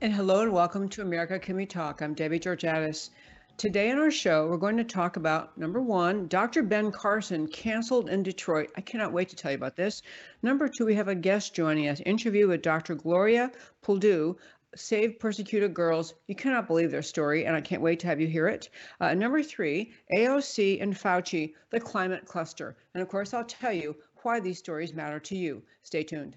And hello and welcome to America Can We Talk? I'm Debbie Georgatos. Today on our show, we're going to talk about number one, Dr. Ben Carson canceled in Detroit. I cannot wait to tell you about this. Number two, we have a guest joining us, interview with Dr. Gloria Puldu, Save Persecuted Girls. You cannot believe their story, and I can't wait to have you hear it. Uh, number three, AOC and Fauci, the climate cluster. And of course, I'll tell you why these stories matter to you. Stay tuned.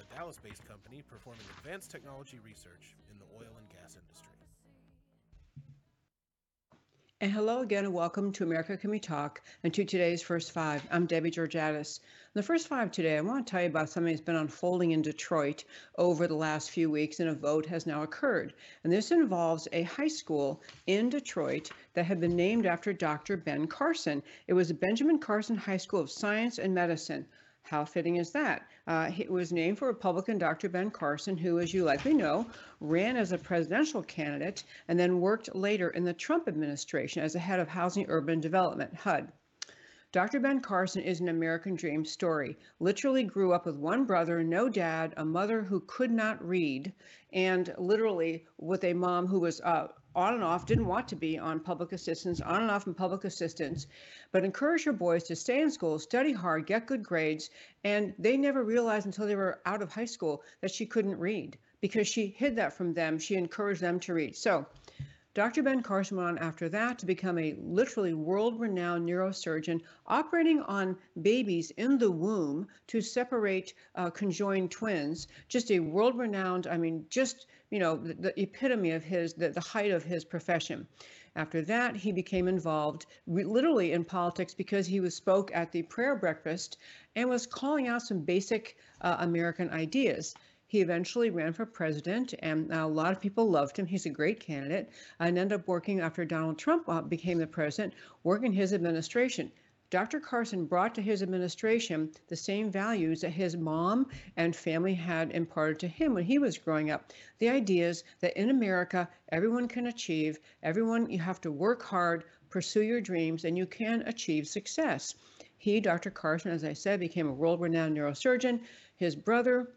a Dallas based company performing advanced technology research in the oil and gas industry. And hello again, and welcome to America Can We Talk and to today's First Five. I'm Debbie Georgatos. In the first five today, I want to tell you about something that's been unfolding in Detroit over the last few weeks, and a vote has now occurred. And this involves a high school in Detroit that had been named after Dr. Ben Carson. It was the Benjamin Carson High School of Science and Medicine. How fitting is that? Uh, it was named for Republican Dr. Ben Carson, who, as you likely know, ran as a presidential candidate and then worked later in the Trump administration as the head of Housing Urban Development, HUD. Dr. Ben Carson is an American dream story. Literally grew up with one brother, no dad, a mother who could not read, and literally with a mom who was uh, on and off, didn't want to be on public assistance, on and off in public assistance, but encouraged her boys to stay in school, study hard, get good grades. And they never realized until they were out of high school that she couldn't read because she hid that from them. She encouraged them to read. So Dr. Ben Carson went on after that to become a literally world renowned neurosurgeon operating on babies in the womb to separate uh, conjoined twins. Just a world renowned, I mean, just, you know, the, the epitome of his, the, the height of his profession. After that, he became involved literally in politics because he was spoke at the prayer breakfast and was calling out some basic uh, American ideas. He eventually ran for president, and a lot of people loved him. He's a great candidate, and ended up working after Donald Trump uh, became the president, working his administration. Dr. Carson brought to his administration the same values that his mom and family had imparted to him when he was growing up. The ideas that in America, everyone can achieve, everyone, you have to work hard, pursue your dreams, and you can achieve success. He, Dr. Carson, as I said, became a world renowned neurosurgeon. His brother,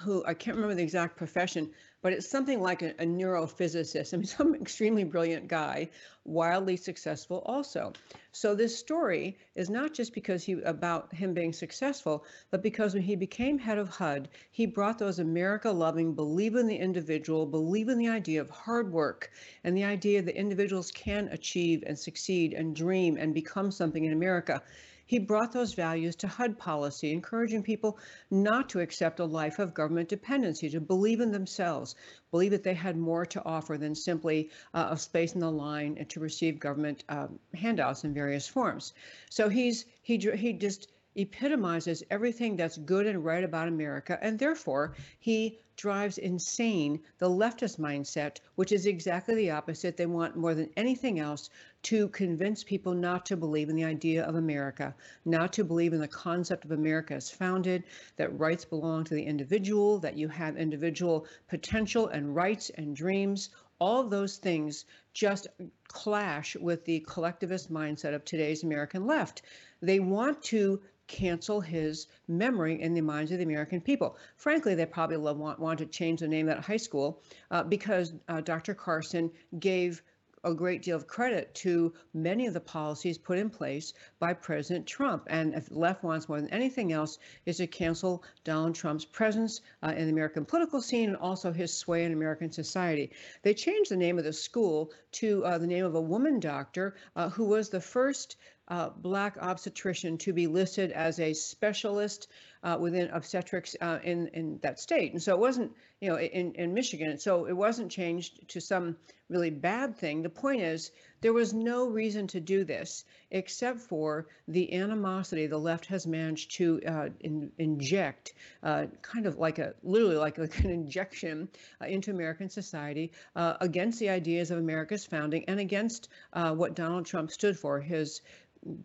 who I can't remember the exact profession, but it's something like a, a, neurophysicist. I mean, some extremely brilliant guy, wildly successful also. So this story is not just because he about him being successful, but because when he became head of HUD, he brought those America-loving, believe in the individual, believe in the idea of hard work, and the idea that individuals can achieve and succeed and dream and become something in America. He brought those values to HUD policy, encouraging people not to accept a life of government dependency, to believe in themselves, believe that they had more to offer than simply uh, a space in the line and to receive government um, handouts in various forms. So he's he he just epitomizes everything that's good and right about America, and therefore he drives insane the leftist mindset, which is exactly the opposite. They want more than anything else to convince people not to believe in the idea of America, not to believe in the concept of America as founded, that rights belong to the individual, that you have individual potential and rights and dreams. All those things just clash with the collectivist mindset of today's American left. They want to cancel his memory in the minds of the American people. Frankly, they probably love, want, want to change the name of that high school uh, because uh, Dr. Carson gave a great deal of credit to many of the policies put in place by President Trump. And if the left wants more than anything else is to cancel Donald Trump's presence uh, in the American political scene and also his sway in American society. They changed the name of the school to uh, the name of a woman doctor uh, who was the first uh, black obstetrician to be listed as a specialist uh, within obstetrics uh, in in that state, and so it wasn't you know in in Michigan. So it wasn't changed to some really bad thing. The point is there was no reason to do this except for the animosity the left has managed to uh, in, inject, uh, kind of like a literally like, like an injection uh, into American society uh, against the ideas of America's founding and against what Donald Trump stood for, his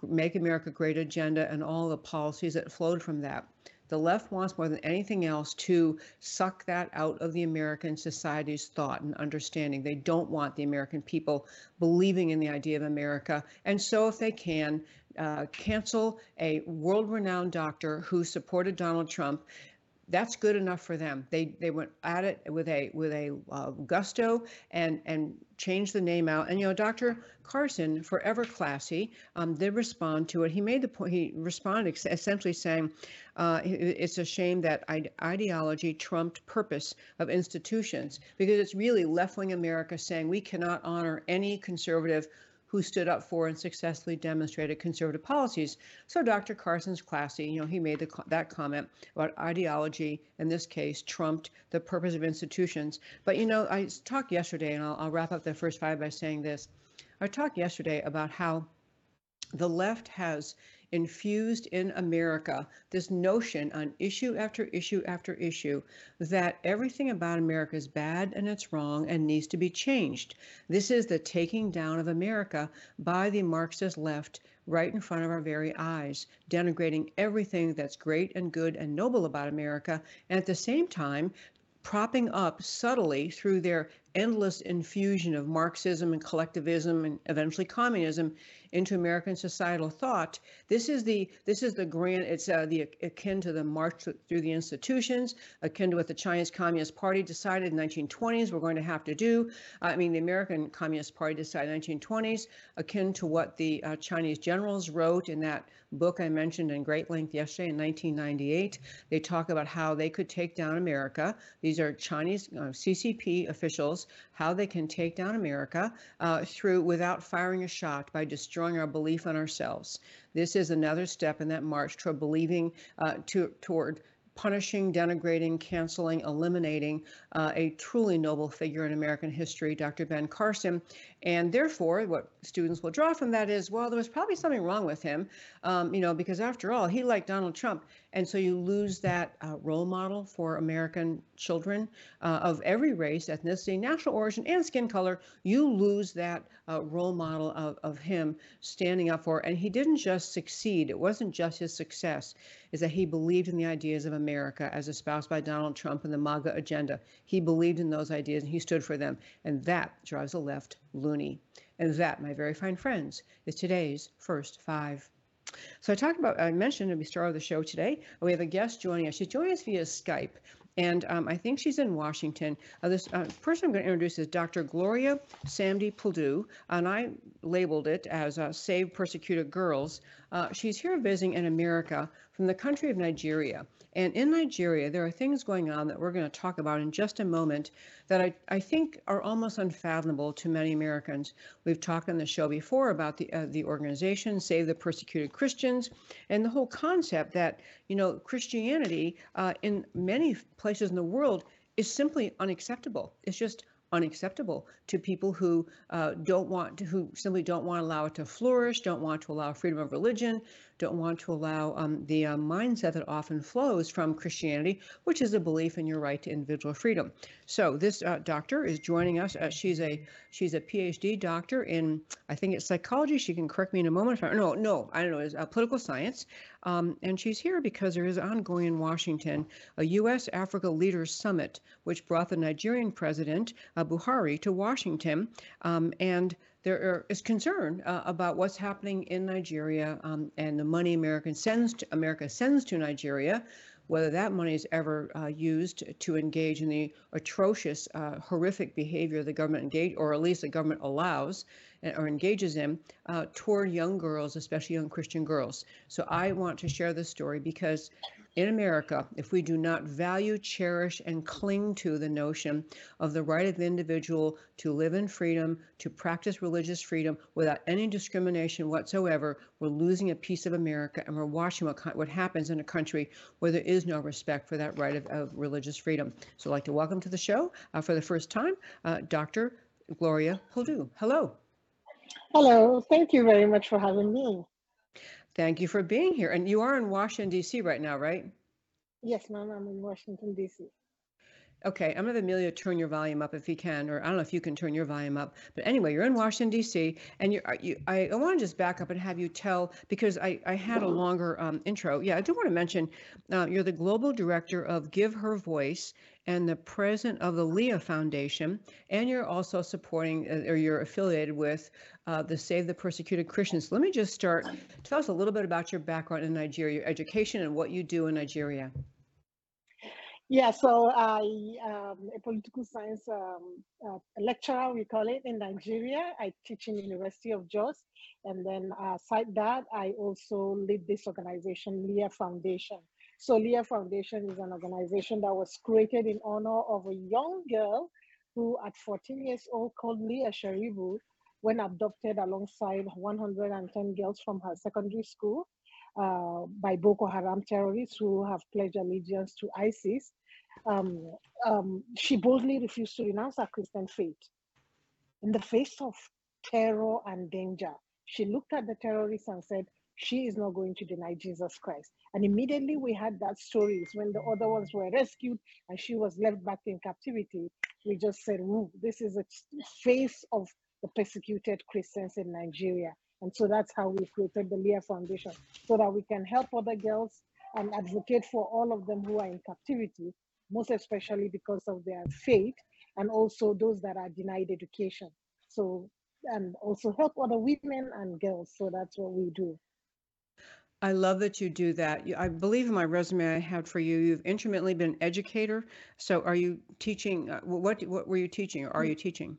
Make America Great agenda and all the policies that flowed from that. The left wants more than anything else to suck that out of the American society's thought and understanding. They don't want the American people believing in the idea of America. And so, if they can, uh, cancel a world renowned doctor who supported Donald Trump that's good enough for them. They they went at it with a with a uh, gusto and and changed the name out. And you know, Dr. Carson, forever classy, um, did respond to it. He made the point. He responded essentially saying, uh, "It's a shame that ideology trumped purpose of institutions because it's really left wing America saying we cannot honor any conservative." Who stood up for and successfully demonstrated conservative policies. So Dr. Carson's classy, you know, he made the, that comment about ideology, in this case, trumped the purpose of institutions. But, you know, I talked yesterday, and I'll, I'll wrap up the first five by saying this. I talked yesterday about how the left has infused in America this notion on issue after issue after issue that everything about America is bad and it's wrong and needs to be changed. This is the taking down of America by the Marxist left right in front of our very eyes, denigrating everything that's great and good and noble about America, and at the same time, propping up subtly through their endless infusion of Marxism and collectivism and eventually communism into American societal thought. This is the this is the grand. It's uh, the akin to the march through the institutions, akin to what the Chinese Communist Party decided in the 1920s we're going to have to do. I mean, the American Communist Party decided in the 1920s, akin to what the uh, Chinese generals wrote in that book I mentioned in great length yesterday in 1998. They talk about how they could take down America. These are Chinese uh, CCP officials, how they can take down America uh, through without firing a shot by destroying our belief in ourselves. This is another step in that march toward believing uh, to, toward punishing, denigrating, canceling, eliminating uh, a truly noble figure in American history, Dr. Ben Carson. And therefore, what students will draw from that is, well, there was probably something wrong with him, um, you know, because after all, he liked Donald Trump. And so you lose that uh, role model for American children uh, of every race, ethnicity, national origin, and skin color. You lose that uh, role model of, of him standing up for. And he didn't just succeed, it wasn't just his success, is that he believed in the ideas of America as espoused by Donald Trump and the MAGA agenda. He believed in those ideas and he stood for them. And that drives the left loony. And that, my very fine friends, is today's first five. So I talked about, I mentioned at the start of the show today, we have a guest joining us. She's joining us via Skype. And um, I think she's in Washington. Uh, this uh, person I'm going to introduce is Dr. Gloria Samdi Puldu, and I labeled it as uh, Save Persecuted Girls. Uh, she's here visiting in America from the country of Nigeria. And in Nigeria, there are things going on that we're going to talk about in just a moment that I, I think are almost unfathomable to many Americans. We've talked on the show before about the, uh, the organization Save the Persecuted Christians and the whole concept that, you know, Christianity uh, in many places in the world is simply unacceptable. It's just unacceptable to people who uh, don't want to, who simply don't want to allow it to flourish, don't want to allow freedom of religion, don't want to allow um, the uh, mindset that often flows from Christianity, which is a belief in your right to individual freedom. So this uh, doctor is joining us. Uh, she's a she's a PhD doctor in I think it's psychology. She can correct me in a moment. I, no, no, I don't know. It's uh, political science, um, and she's here because there is ongoing in Washington a U.S. Africa Leaders Summit, which brought the Nigerian president uh, Buhari to Washington, um, and there is concern uh, about what's happening in Nigeria um, and the money American sends to, America sends to Nigeria, whether that money is ever uh, used to engage in the atrocious, uh, horrific behavior the government engage, or at least the government allows or engages in uh, toward young girls, especially young Christian girls. So I want to share this story because in America if we do not value, cherish, and cling to the notion of the right of the individual to live in freedom, to practice religious freedom without any discrimination whatsoever, we're losing a piece of America and we're watching what, what happens in a country where there is no respect for that right of, of religious freedom. So I'd like to welcome to the show uh, for the first time, uh, Dr. Gloria Puldu. Hello. Hello. Thank you very much for having me. Thank you for being here. And you are in Washington, D.C. right now, right? Yes, ma'am. I'm in Washington, D.C. Okay, I'm going to have Amelia turn your volume up if you can, or I don't know if you can turn your volume up. But anyway, you're in Washington D.C. and you're, you, I, I want to just back up and have you tell because I, I had a longer um, intro. Yeah, I do want to mention uh, you're the global director of Give Her Voice and the president of the Leah Foundation, and you're also supporting uh, or you're affiliated with uh, the Save the Persecuted Christians. Let me just start. Tell us a little bit about your background in Nigeria, your education, and what you do in Nigeria. Yeah, so I um, a political science um, uh, lecturer, we call it in Nigeria. I teach in University of Jos, and then aside that, I also lead this organization, Leah Foundation. So Leah Foundation is an organization that was created in honor of a young girl who, at 14 years old, called Leah Sharibu, when adopted alongside 110 girls from her secondary school uh, by Boko Haram terrorists who have pledged allegiance to ISIS um, um, she boldly refused to renounce her Christian faith. In the face of terror and danger, she looked at the terrorists and said, she is not going to deny Jesus Christ. And immediately we had that stories when the other ones were rescued and she was left back in captivity. We just said, Ooh, this is a face of the persecuted Christians in Nigeria. And so that's how we created the Leah Foundation, so that we can help other girls and advocate for all of them who are in captivity most especially because of their faith, and also those that are denied education. So, and also help other women and girls. So that's what we do. I love that you do that. I believe in my resume I had for you, you've intermittently been an educator. So are you teaching, uh, what, what were you teaching or are you teaching?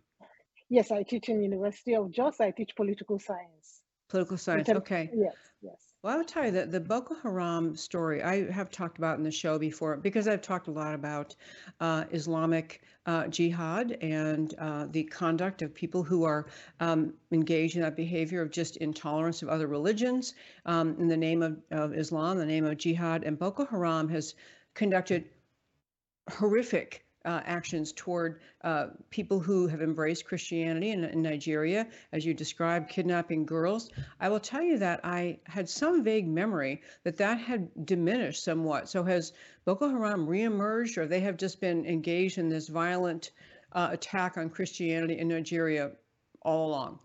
Yes, I teach in University of Jos. I teach political science. Political science, okay. Yes, yes. Well, I would tell you that the Boko Haram story I have talked about in the show before because I've talked a lot about uh, Islamic uh, jihad and uh, the conduct of people who are um, engaged in that behavior of just intolerance of other religions um, in the name of, of Islam, the name of jihad. And Boko Haram has conducted horrific uh, actions toward uh, people who have embraced Christianity in, in, Nigeria, as you described, kidnapping girls. I will tell you that I had some vague memory that that had diminished somewhat. So has Boko Haram reemerged, or they have just been engaged in this violent uh, attack on Christianity in Nigeria all along?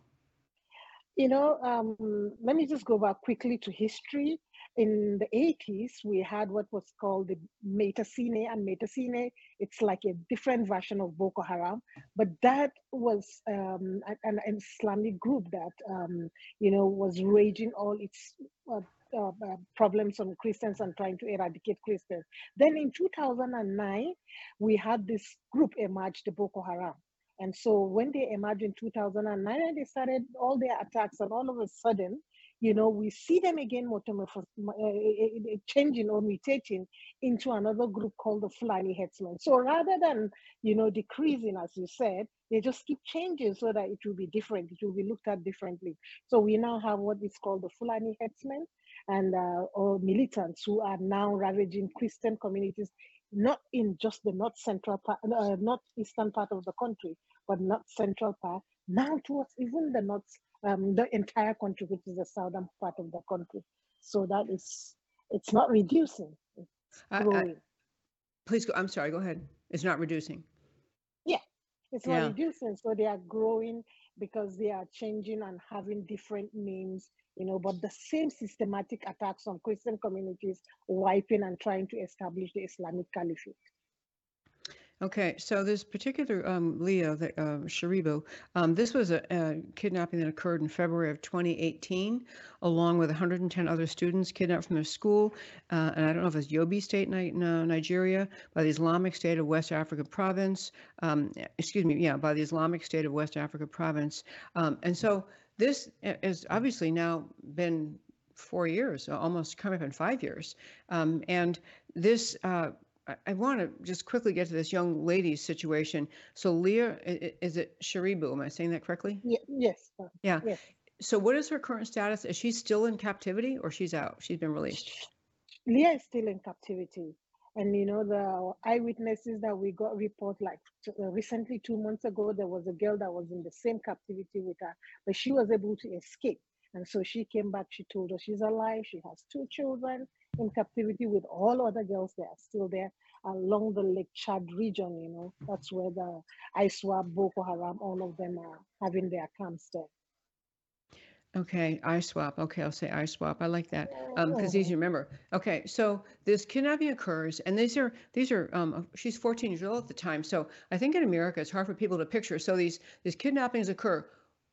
You know, um, let me just go back quickly to history in the 80s, we had what was called the Maitatsine, and Maitatsine, it's like a different version of Boko Haram, but that was um, an, an, Islamic group that, um, you know, was raging all its uh, uh, uh, problems on Christians and trying to eradicate Christians. Then in 2009, we had this group emerge, the Boko Haram. And so when they emerged in 2009, and they started all their attacks, and all of a sudden, you know, we see them again changing or mutating into another group called the Fulani Herdsmen. So rather than, you know, decreasing, as you said, they just keep changing so that it will be different, it will be looked at differently. So we now have what is called the Fulani Herdsmen and uh, or militants who are now ravaging Christian communities, not in just the north central part, uh, north eastern part of the country, but not central part, now towards even the north um, the entire country, which is the southern part of the country. So that is, it's not reducing, it's. I, I, please go, I'm sorry, go ahead. It's not reducing. Yeah, it's not yeah. reducing. So they are growing because they are changing and having different names, you know, but the same systematic attacks on Christian communities, wiping and trying to establish the Islamic Caliphate. Okay, so this particular um, Leah, the, uh, Sharibu, um, this was a, a, kidnapping that occurred in February of 2018, along with 110 other students kidnapped from their school. Uh, and I don't know if it's Yobe State, Ni- Nigeria, by the Islamic State of West Africa Province. Um, excuse me, yeah, by the Islamic State of West Africa Province. Um, and so this has obviously now been four years, almost coming up in five years. Um, and this, uh, I, I want to just quickly get to this young lady's situation. So Leah, is it Sharibu? Am I saying that correctly? Yeah, yes. Yeah. Yes. So what is her current status? Is she still in captivity or she's out? She's been released. Leah is still in captivity. And you know, the eyewitnesses that we got report like uh, recently, two months ago, there was a girl that was in the same captivity with her, but she was able to escape. And so she came back, she told us she's alive, she has two children in captivity with all other girls that are still there along the Lake Chad region, you know. That's where the ISWAP, Boko Haram, all of them are having their camps there. Okay, ISWAP. Okay, I'll say ISWAP. I like that um because easy to remember. Okay, so this kidnapping occurs, and these are these are um she's 14 years old at the time. So I think in America it's hard for people to picture. So these these kidnappings occur.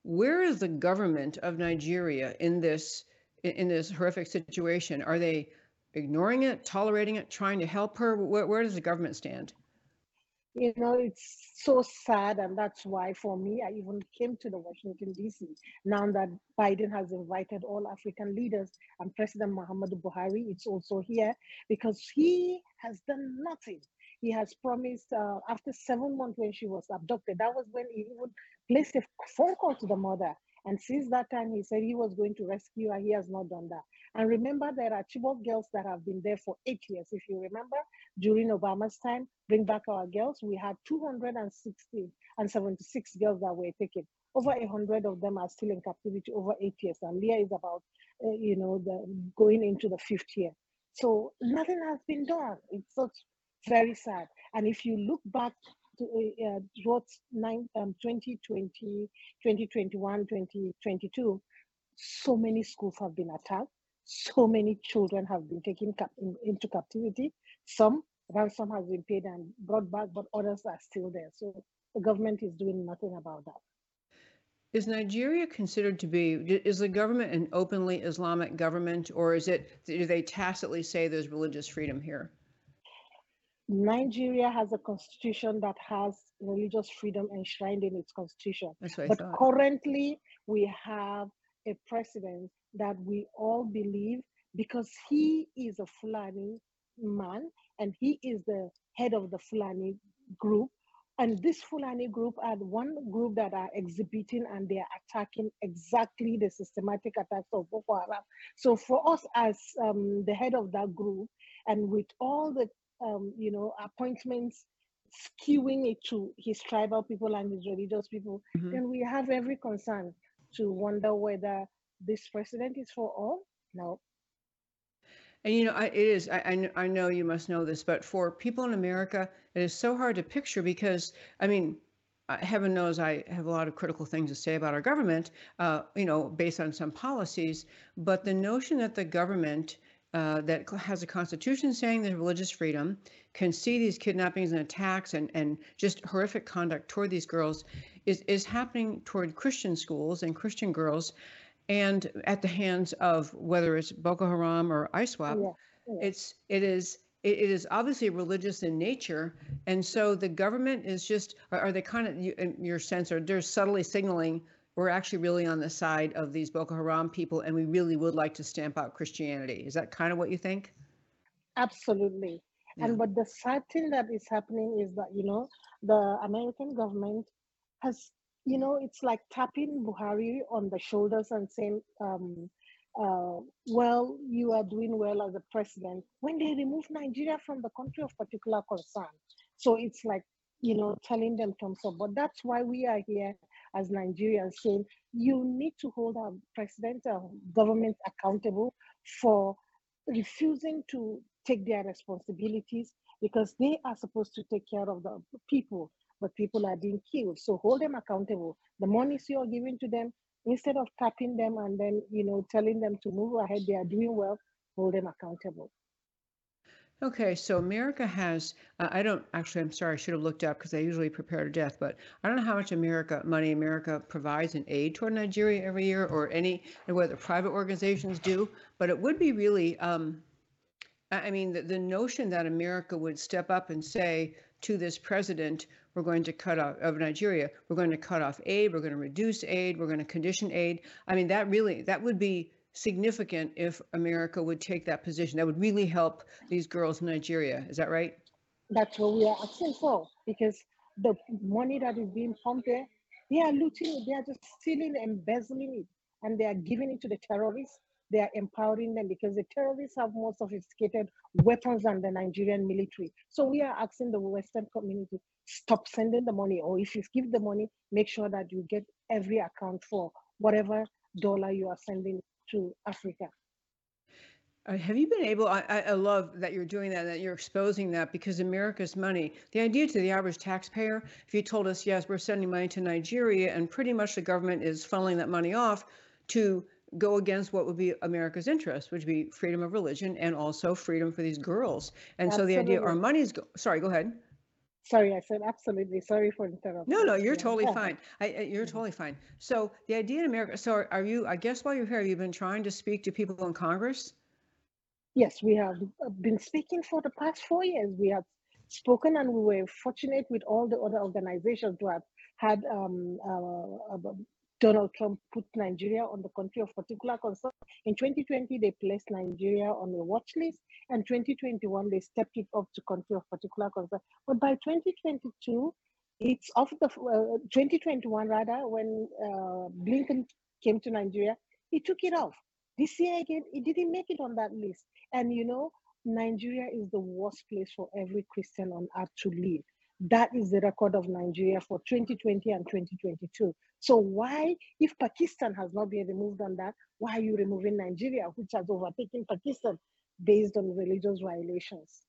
Where is the government of Nigeria in this in this horrific situation? Are they ignoring it, tolerating it, trying to help her? Where, where does the government stand? you know, it's so sad. And that's why, for me, I even came to the Washington, D.C. Now that Biden has invited all African leaders and President Muhammadu Buhari, it's also here because he has done nothing. He has promised uh, after seven months when she was abducted, that was when he even placed a phone call to the mother. And since that time, he said he was going to rescue her. He has not done that. And remember, there are Chibok girls that have been there for eight years. If you remember, during Obama's time, Bring Back Our Girls, we had 260 and 76 girls that were taken. Over 100 of them are still in captivity over eight years. And Leah is about, uh, you know, the, going into the fifth year. So nothing has been done. It's such very sad. And if you look back to uh, towards nine, um, 2020, 2021, 2022, so many schools have been attacked so many children have been taken cap- in, into captivity. Some ransom has been paid and brought back, but others are still there. So the government is doing nothing about that. Is Nigeria considered to be, is the government an openly Islamic government, or is it, do they tacitly say there's religious freedom here? Nigeria has a constitution that has religious freedom enshrined in its constitution. but currently, we have a president that we all believe because he is a Fulani man and he is the head of the Fulani group. And this Fulani group are one group that are exhibiting and they are attacking exactly the systematic attacks of Boko Haram. So for us as um, the head of that group, and with all the um, you know appointments skewing it to his tribal people and his religious people, mm-hmm. then we have every concern to wonder whether this president is for all? No. And you know, I, it is. I, I know you must know this, but for people in America, it is so hard to picture because, I mean, heaven knows I have a lot of critical things to say about our government, uh, you know, based on some policies. But the notion that the government uh, that has a constitution saying there's religious freedom can see these kidnappings and attacks and, and just horrific conduct toward these girls is, is happening toward Christian schools and Christian girls and at the hands of whether it's Boko Haram or ISWAP. Yeah, yeah. It's it is it, is obviously religious in nature, and so the government is just are, are they kind of in your sense or they're subtly signaling we're actually really on the side of these Boko Haram people, and we really would like to stamp out Christianity. Is that kind of what you think? Absolutely. Yeah. And but the sad thing that is happening is that you know the American government has you know, it's like tapping Buhari on the shoulders and saying, um, uh, well, you are doing well as a president when they remove Nigeria from the country of particular concern. So it's like, you know, telling them thumbs up. But that's why we are here as Nigerians saying you need to hold our president, uh, government accountable for refusing to take their responsibilities because they are supposed to take care of the people but people are being killed. So hold them accountable. The monies you're giving to them, instead of tapping them and then you know telling them to move ahead, they are doing well. Hold them accountable. Okay, so America has, uh, I don't actually, I'm sorry, I should have looked up because I usually prepare to death, but I don't know how much America money America provides in aid toward Nigeria every year or any, whether private organizations do, but it would be really, um, I mean, the, the notion that America would step up and say to this president, we're going to cut off of Nigeria. We're going to cut off aid. We're going to reduce aid. We're going to condition aid. I mean, that really that would be significant if America would take that position. That would really help these girls in Nigeria. Is that right? That's what we are asking for because the money that is being pumped there, they are looting it, they are just stealing, and embezzling it, and they are giving it to the terrorists. They are empowering them because the terrorists have more sophisticated weapons than the Nigerian military. So we are asking the Western community stop sending the money, or if you give the money, make sure that you get every account for whatever dollar you are sending to Africa. Uh, have you been able? I, I love that you're doing that, that you're exposing that because America's money, the idea to the average taxpayer, if you told us, yes, we're sending money to Nigeria and pretty much the government is funneling that money off to go against what would be America's interest, which would be freedom of religion and also freedom for these girls. And Absolutely. so the idea our money is, go- sorry, go ahead. Sorry, I said absolutely. Sorry for interrupting. No, no, you're totally fine. I, you're totally fine. So the idea in America. So are you? I guess while you're here, you've been trying to speak to people in Congress. Yes, we have uh, been speaking for the past four years. We have spoken, and we were fortunate with all the other organizations who have had um, uh, Donald Trump put Nigeria on the country of particular concern. In 2020, they placed Nigeria on a watch list, and 2021 they stepped it up to country of particular concern. But by 2022, it's off the uh, 2021 rather when uh, Blinken came to Nigeria, he took it off. This year again, it didn't make it on that list. And you know, Nigeria is the worst place for every Christian on earth to live. That is the record of Nigeria for 2020 and 2022. So why, if Pakistan has not been removed on that, why are you removing Nigeria, which has overtaken Pakistan based on religious violations?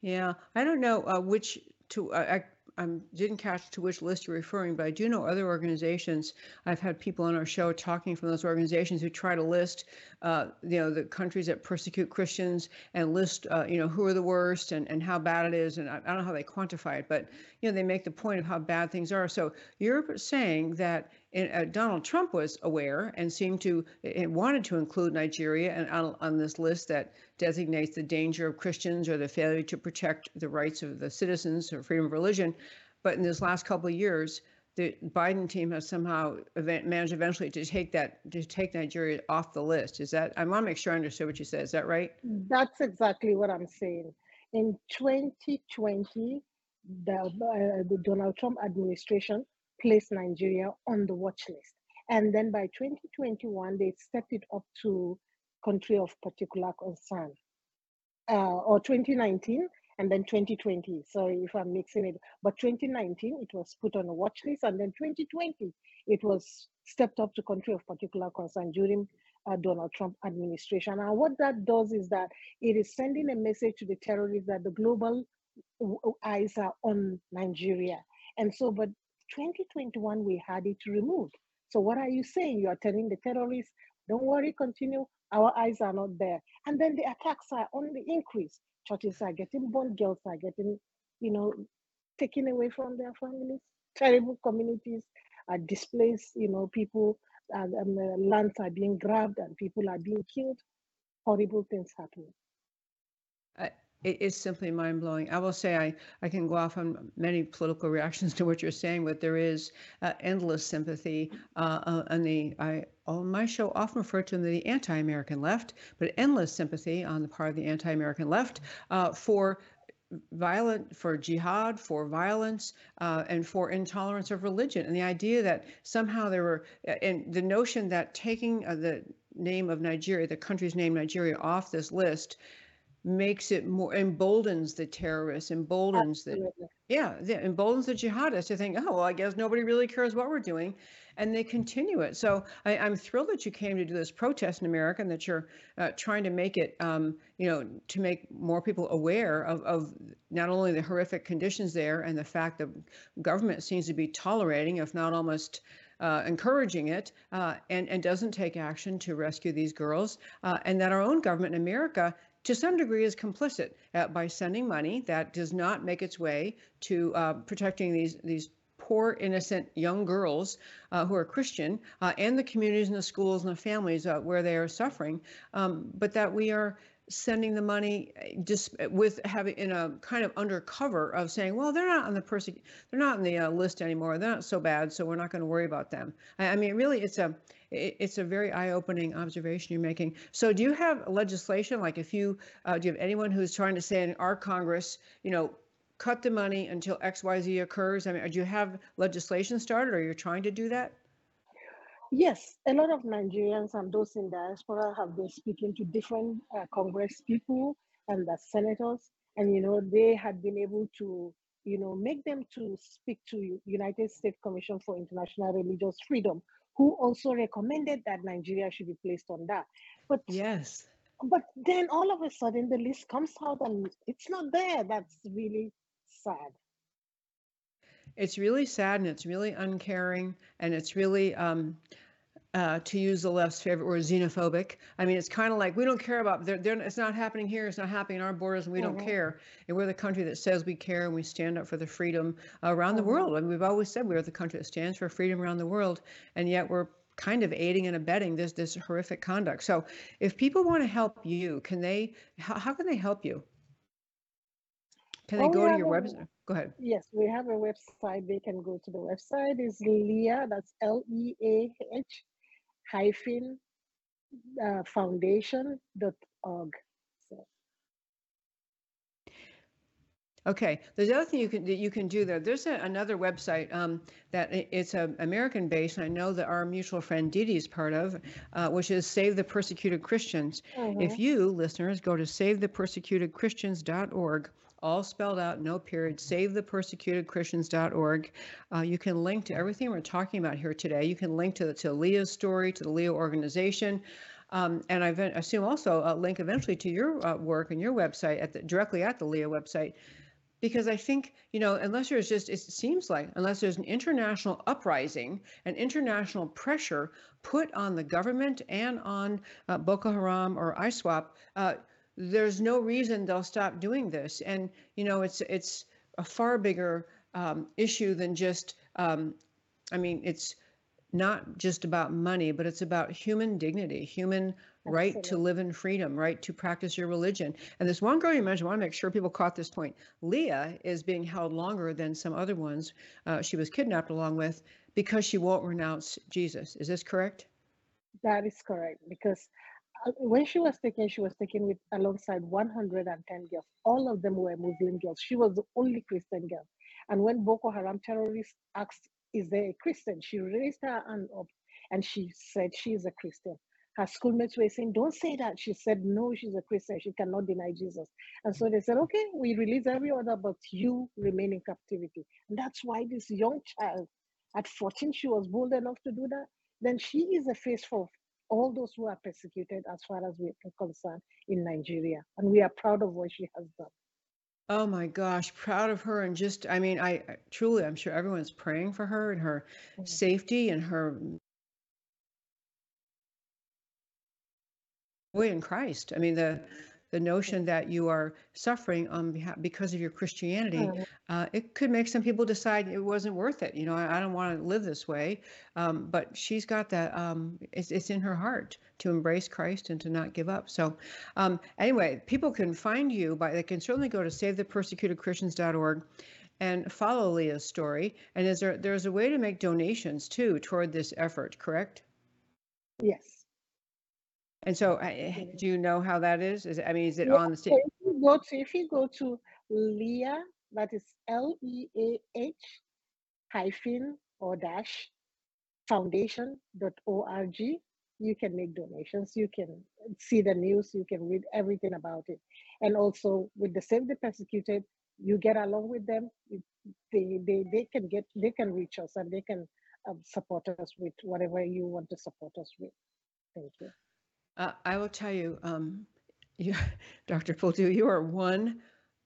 Yeah, I don't know uh, which to. Uh, I I didn't catch to which list you're referring, but I do know other organizations. I've had people on our show talking from those organizations who try to list, uh, you know, the countries that persecute Christians and list, uh, you know, who are the worst and, and how bad it is. And I, I don't know how they quantify it, but, you know, they make the point of how bad things are. So you're saying that in, uh, Donald Trump was aware and seemed to it wanted to include Nigeria and on, on this list that designates the danger of Christians or the failure to protect the rights of the citizens or freedom of religion. But in this last couple of years, the Biden team has somehow event, managed eventually to take that to take Nigeria off the list. Is that I want to make sure I understood what you said. Is that right? That's exactly what I'm saying. In 2020, the, uh, the Donald Trump administration placed Nigeria on the watch list, and then by 2021 they stepped it up to country of particular concern, uh, or 2019 and then 2020. Sorry if I'm mixing it, but 2019 it was put on a watch list, and then 2020 it was stepped up to country of particular concern during uh, Donald Trump administration. And what that does is that it is sending a message to the terrorists that the global eyes are on Nigeria. And so, but 2021 we had it removed. So what are you saying? You are telling the terrorists, don't worry, continue our eyes are not there. And then the attacks are on the increase. Churches are getting burned, girls are getting, you know, taken away from their families. Terrible communities are displaced, you know, people, and, and lands are being grabbed and people are being killed. Horrible things happening it is simply mind blowing. I will say I, I can go off on many political reactions to what you're saying, but there is uh, endless sympathy uh, uh, on the I on my show often refer to the anti-American left, but endless sympathy on the part of the anti-American left uh, for violent for jihad for violence uh, and for intolerance of religion and the idea that somehow there were uh, and the notion that taking uh, the name of nigeria the country's name nigeria off this list makes it more emboldens the terrorists, emboldens Absolutely. the yeah, the, emboldens the jihadists to think, oh well, I guess nobody really cares what we're doing, and they continue it. So I, am thrilled that you came to do this protest in America and that you're uh, trying to make it, um, you know, to make more people aware of, of not only the horrific conditions there and the fact that government seems to be tolerating, if not almost. Uh, encouraging it uh, and, and doesn't take action to rescue these girls, uh, and that our own government in America to some degree is complicit uh, by sending money that does not make its way to uh, protecting these these poor innocent young girls uh, who are Christian uh, and the communities and the schools and the families uh, where they are suffering, um, but that we are sending the money just eh, with having in a kind of undercover of saying, well, they're not on the person, they're not on the uh, list anymore. They're not so bad, so we're not going to worry about them. I, I mean, really, it's a it's a very eye-opening observation you're making. So, do you have legislation like if you uh, do you have anyone who's trying to say in our Congress, you know, cut the money until X Y Z occurs? I mean, do you have legislation started, or you're trying to do that? Yes, a lot of Nigerians and those in diaspora have been speaking to different uh, Congress people and the senators, and you know they had been able to, you know, make them to speak to United States Commission for International Religious Freedom, who also recommended that Nigeria should be placed on that. But yes, but then all of a sudden the list comes out and it's not there. That's really sad. It's really sad and it's really uncaring and it's really, um, uh, to use the left's favorite word, xenophobic. I mean, it's kind of like we don't care about. They're, they're, it's not happening here. It's not happening in our borders, and we mm-hmm. don't care. And we're the country that says we care and we stand up for the freedom around mm-hmm. the world. Mean, we've always said we're the country that stands for freedom around the world, and yet we're kind of aiding and abetting this this horrific conduct. So, if people want to help you, can they? How, how can they help you? Can they oh, go to your a, website? Go ahead. Yes, we have a website. They can go to the website. It's Leah, that's L E A H hyphen uh, foundation.org. So. Okay. There's other thing you can that you can do there. There's a, another website um, that it's a American based, and I know that our mutual friend Didi is part of, uh, which is Save the Persecuted Christians. If you listeners go to SaveThePersecutedChristians.org all spelled out, no period, savethepersecutedchristians.org. Uh, you can link to everything we're talking about here today. You can link to, to Leah's story, to the Leah organization. Um, and I assume also a link eventually to your uh, work and your website at the, directly at the Leah website. Because I think, you know, unless there's just, it seems like, unless there's an international uprising and international pressure put on the government and on uh, Boko Haram or ISWAP, uh, there's no reason they'll stop doing this. And you know, it's it's a far bigger um, issue than just. Um, I mean, it's not just about money, but it's about human dignity, human right to live in freedom, right to practice your religion. And this one girl you mentioned, I want to make sure people caught this point. Leah is being held longer than some other ones. Uh, she was kidnapped along with because she won't renounce Jesus. Is this correct? That is correct. Because Uh, when she was taken, she was taken with alongside 110 girls. All of them were Muslim girls. She was the only Christian girl. And when Boko Haram terrorists asked, "Is there a Christian?" she raised her hand up and she said she is a Christian. Her schoolmates were saying, "Don't say that." She said, "No, she's a Christian. She cannot deny Jesus." And so they said, "Okay, we release every other, but you remain in captivity." And that's why this young child, at 14, she was bold enough to do that. Then she is a face for all those who are persecuted as far as we're concerned in Nigeria. And we are proud of what she has done. Oh my gosh, proud of her. And just, I mean, I, truly, I'm sure everyone's praying for her and her mm-hmm. safety and her joy in Christ. I mean, the, the notion that you are suffering on behalf because of your Christianity, uh, it could make some people decide it wasn't worth it. You know, I, I don't want to live this way. Um, but she's got that. Um, it's, it's in her heart to embrace Christ and to not give up. So, um, anyway, people can find you by they can certainly go to SaveThePersecutedChristians.org and follow Leah's story. And is there there's a way to make donations too toward this effort? Correct? Yes. And so, uh, do you know how that is? Is it, I mean, is it yeah, on the state? If you go to, if you go to Leah, that is L E A H hyphen or dash foundation.org, you can make donations. You can see the news. You can read everything about it. And also with the Save the Persecuted, you get along with them. They, they, they can get, they can reach us and they can um, support us with whatever you want to support us with. Thank you. Uh, I will tell you, um, you, Dr. Puldu, you are one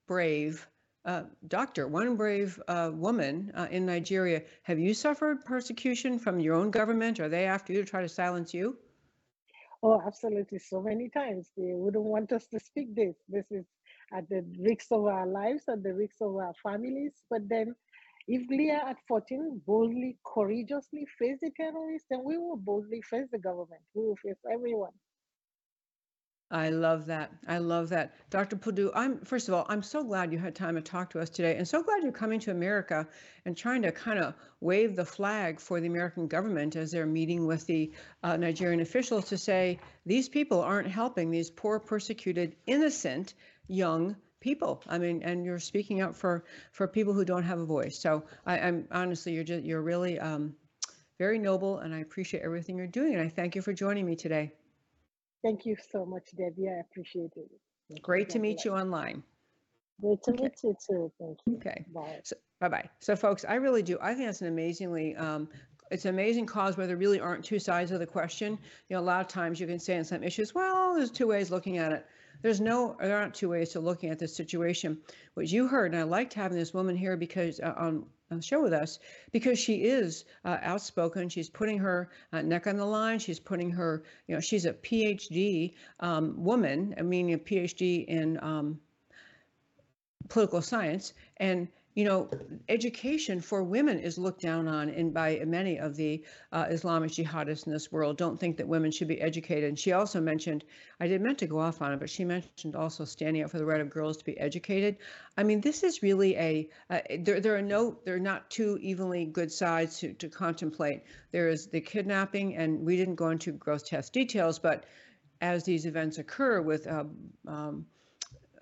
brave uh, doctor, one brave uh, woman uh, in Nigeria. Have you suffered persecution from your own government? Are they after you to try to silence you? Oh, absolutely. So many times they wouldn't want us to speak this. This is at the risk of our lives, at the risk of our families. But then if Leah at 14 boldly, courageously faced the terrorists, then we will boldly face the government. We will face everyone. I love that. I love that. Dr. Puldu, I'm first of all, I'm so glad you had time to talk to us today and so glad you're coming to America and trying to kind of wave the flag for the American government as they're meeting with the uh, Nigerian officials to say these people aren't helping these poor, persecuted, innocent young people. I mean, and you're speaking up for for people who don't have a voice. So I, am honestly, you're just you're really um, very noble, and I appreciate everything you're doing. And I thank you for joining me today. Thank you so much, Debbie. I appreciate it. Great to meet you online. Great to okay. meet you too. Thank you. Okay. Bye. So, bye bye. So, folks, I really do. I think that's an amazingly um, it's an amazing cause where there really aren't two sides of the question. You know, a lot of times you can say on some issues, well, there's two ways looking at it. There's no, there aren't two ways to looking at this situation. What you heard, and I liked having this woman here because uh, on the show with us because she is uh, outspoken. She's putting her uh, neck on the line. She's putting her, you know, she's a PhD um, woman, I mean, a PhD in um, political science, and you know, education for women is looked down on in by many of the uh, Islamic jihadists in this world. Don't think that women should be educated. And she also mentioned, I didn't meant to go off on it, but she mentioned also standing up for the right of girls to be educated. I mean, this is really a uh, there. There are no, there are not two evenly good sides to to contemplate. There is the kidnapping, and we didn't go into gross test details, but as these events occur with um, um,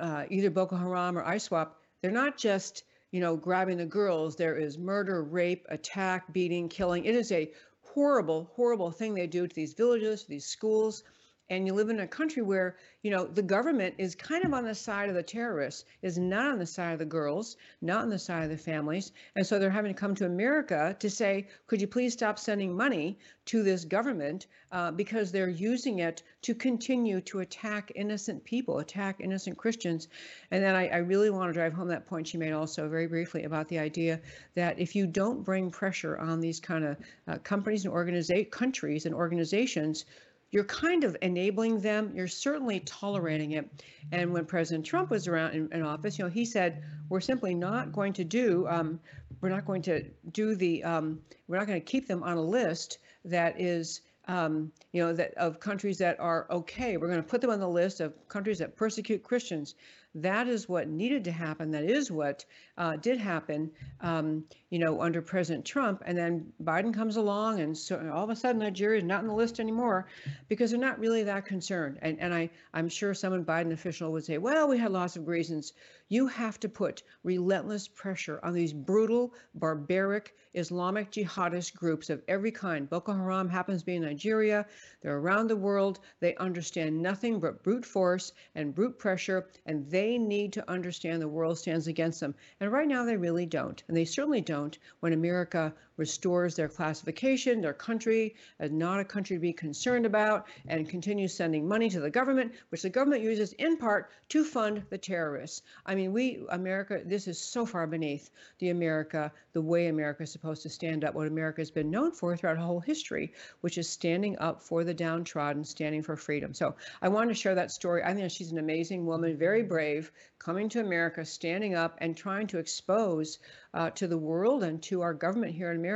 uh, either Boko Haram or ISWAP, they're not just you know, grabbing the girls. There is murder, rape, attack, beating, killing. It is a horrible, horrible thing they do to these villages, these schools and you live in a country where you know the government is kind of on the side of the terrorists is not on the side of the girls not on the side of the families. And so they're having to come to america to say could you please stop sending money to this government? Uh, because they're using it to continue to attack innocent people attack innocent christians. And then I, I really want to drive home that point she made also very briefly about the idea that if you don't bring pressure on these kind of uh, companies and organization countries and organizations you're kind of enabling them. You're certainly tolerating it. And when President Trump was around in, in office, you know, he said, we're simply not going to do, um, we're not going to do the, um, we're not going to keep them on a list that is, um, you know, that of countries that are okay. We're going to put them on the list of countries that persecute Christians. That is what needed to happen. That is what uh, did happen, um, you know, under President Trump. And then Biden comes along, and so all of a sudden Nigeria is not on the list anymore because they're not really that concerned. And and I I'm sure someone Biden official would say, well, we had lots of reasons. You have to put relentless pressure on these brutal, barbaric Islamic jihadist groups of every kind. Boko Haram happens to be in Nigeria. They're around the world. They understand nothing but brute force and brute pressure, and they need to understand the world stands against them. And right now, they really don't. And they certainly don't when America restores their classification, their country as not a country to be concerned about, and continues sending money to the government, which the government uses in part to fund the terrorists. I mean, we, America, this is so far beneath the America, the way America is supposed to stand up, what America has been known for throughout whole history, which is standing up for the downtrodden, standing for freedom. So I wanted to share that story. I think she's an amazing woman, very brave, coming to America, standing up and trying to expose uh, to the world and to our government here in America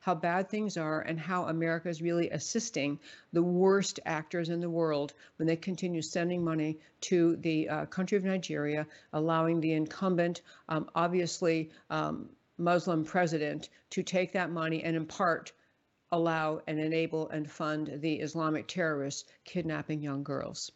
how bad things are and how America is really assisting the worst actors in the world when they continue sending money to the uh, country of Nigeria, allowing the incumbent, um, obviously um, Muslim president, to take that money and in part allow and enable and fund the Islamic terrorists kidnapping young girls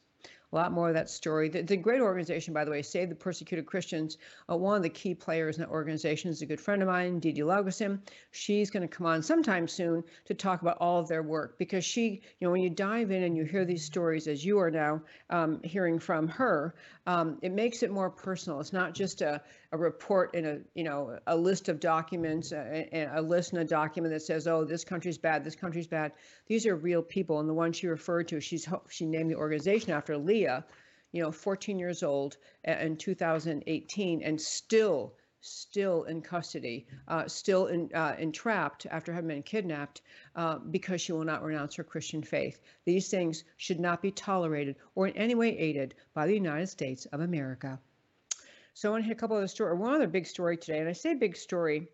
a lot more of that story. The, the great organization, by the way, Save the Persecuted Christians. Uh, one of the key players in that organization is a good friend of mine, Dede Laugesen. She's going to come on sometime soon to talk about all of their work because she, you know, when you dive in and you hear these stories as you are now um, hearing from her, um, it makes it more personal. It's not just a, a report in a, you know, a list of documents, a, a list in a document that says, oh, this country's bad, this country's bad. These are real people. And the one she referred to, she's she named the organization after Leah, you know, 14 years old in 2018 and still still in custody, uh, still in, uh, entrapped after having been kidnapped uh, because she will not renounce her Christian faith. These things should not be tolerated or in any way aided by the United States of America. So I want to hit a couple of the story. One other big story today, and I say big story.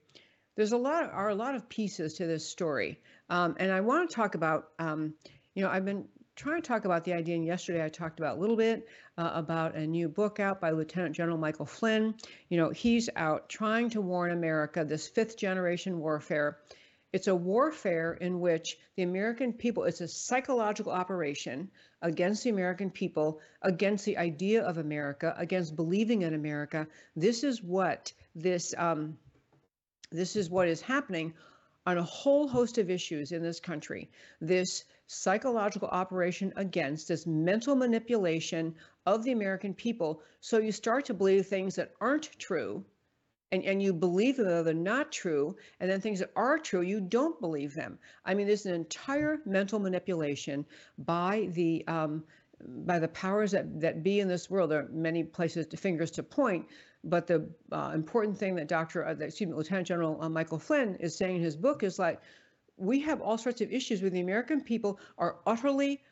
There's a lot are a lot of pieces to this story, um, and I want to talk about. Um, you know, I've been trying to talk about the idea. And yesterday I talked about a little bit uh, about a new book out by Lieutenant General Michael Flynn. You know, he's out trying to warn America this fifth generation warfare. It's a warfare in which the American people, it's a psychological operation against the American people, against the idea of America, against believing in America. This is what this um, this is what is happening on a whole host of issues in this country. This psychological operation against this mental manipulation of the American people. So you start to believe things that aren't true and, and you believe them though they're not true. And then things that are true, you don't believe them. I mean, there's an entire mental manipulation by the um, by the powers that, that be in this world. There are many places to fingers to point, but the uh, important thing that Dr. Uh, excuse me, Lieutenant General uh, Michael Flynn is saying in his book is like, we have all sorts of issues with the American people are utterly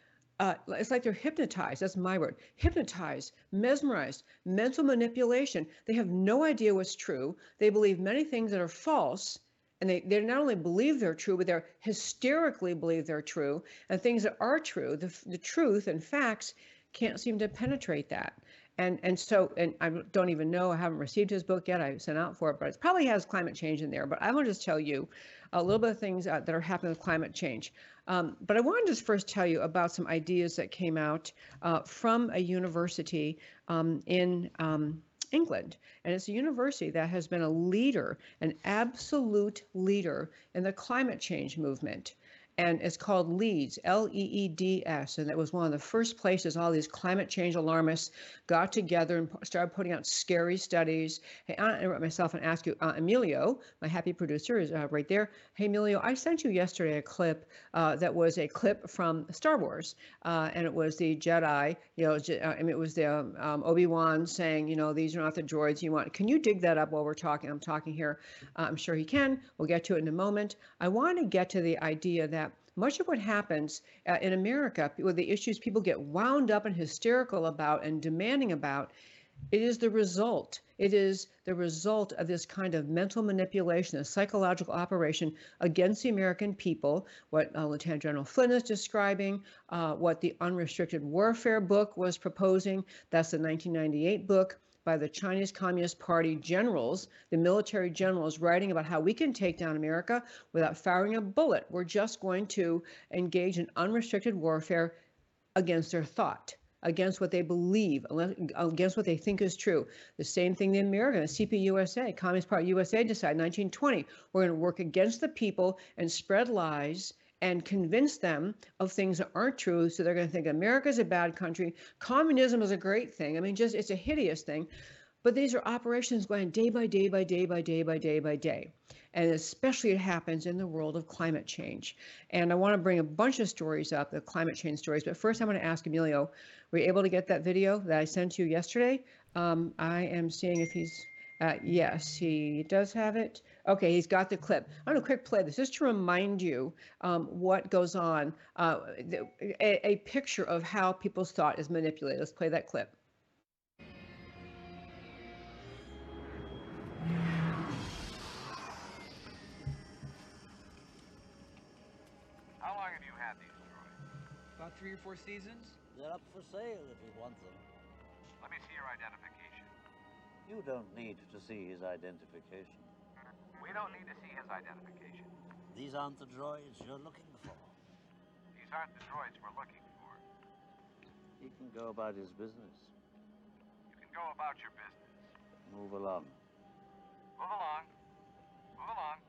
uh, it's like they're hypnotized. That's my word. Hypnotized, mesmerized, mental manipulation. They have no idea what's true. They believe many things that are false. And they, they not only believe they're true, but they're hysterically believe they're true. And things that are true, the, the truth and facts can't seem to penetrate that and and so and I don't even know I haven't received his book yet. I sent out for it, but it probably has climate change in there. But I want to just tell you a little bit of things uh, that are happening with climate change. Um, but I wanted to first tell you about some ideas that came out uh, from a university um, in um, England. And it's a university that has been a leader, an absolute leader in the climate change movement and it's called LEEDS, L E E D S. And it was one of the first places all these climate change alarmists got together and started putting out scary studies. Hey, I interrupt myself and ask you, uh, Emilio, my happy producer, is uh, right there. Hey, Emilio, I sent you yesterday a clip uh, that was a clip from Star Wars, uh, and it was the Jedi, you know, uh, I it was the um, um Obi Wan saying, you know, these are not the droids you want. Can you dig that up while we're talking? I'm talking here. Uh, I'm sure he can. We'll get to it in a moment. I want to get to the idea that much of what happens uh, in America, with the issues people get wound up and hysterical about and demanding about, it is the result. It is the result of this kind of mental manipulation, a psychological operation against the American people, what uh, Lieutenant General Flynn is describing, uh, what the Unrestricted Warfare book was proposing. That's the 1998 book by the Chinese Communist Party generals, the military generals, writing about how we can take down America without firing a bullet. We're just going to engage in unrestricted warfare against their thought against what they believe, against what they think is true. The same thing the American, the CPUSA, Communist Party USA decided in 1920. We're going to work against the people and spread lies and convince them of things that aren't true. So they're going to think America's a bad country. Communism is a great thing. I mean, just it's a hideous thing. But these are operations going day by day by day by day by day by day. And especially it happens in the world of climate change. And I want to bring a bunch of stories up, the climate change stories. But first, I'm going to ask Emilio, were you able to get that video that I sent you yesterday? Um, I am seeing if he's, uh, yes, he does have it. Okay, he's got the clip. I'm going to quick play this just to remind you um, what goes on, uh, the, a, a picture of how people's thought is manipulated. Let's play that clip. How long have you had these droids? About three or four seasons. They're up for sale if you want them. Let me see your identification. You don't need to see his identification. We don't need to see his identification. These aren't the droids you're looking for. These aren't the droids we're looking for. He can go about his business. You can go about your business. Move along. Move along. Move along.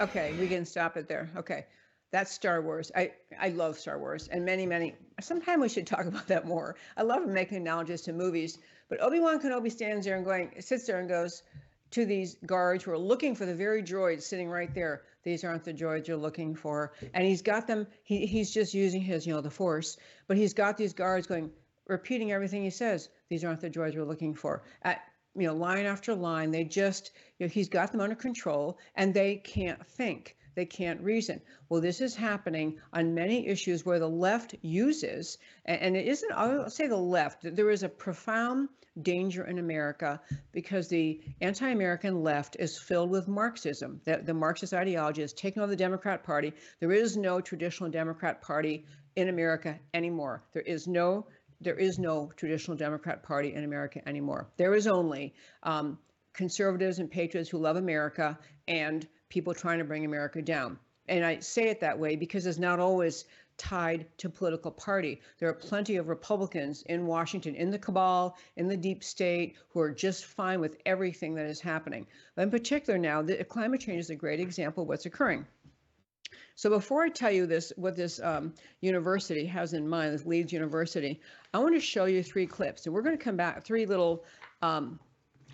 Okay, we can stop it there. Okay. That's Star Wars. I, I love Star Wars and many, many. Sometime we should talk about that more. I love making analogies to movies, but Obi Wan Kenobi stands there and going, sits there and goes to these guards who are looking for the very droids sitting right there. These aren't the droids you're looking for. And he's got them, he, he's just using his, you know, the force, but he's got these guards going, repeating everything he says. These aren't the droids we're looking for. You know, line after line, they just, you know, he's got them under control and they can't think they can't reason. Well, this is happening on many issues where the left uses, and it isn't, I'll say the left, there is a profound danger in America because the anti American left is filled with Marxism. That the Marxist ideology has taken over the Democrat Party. There is no traditional Democrat Party in America anymore. There is no there is no traditional Democrat Party in America anymore. There is only um, conservatives and patriots who love America and people trying to bring America down. And I say it that way because it's not always tied to political party. There are plenty of Republicans in Washington, in the cabal, in the deep state, who are just fine with everything that is happening. In particular, now, the, climate change is a great example of what's occurring. So before I tell you this, what this um, university has in mind, this Leeds University, I want to show you three clips. And we're going to come back, three little um,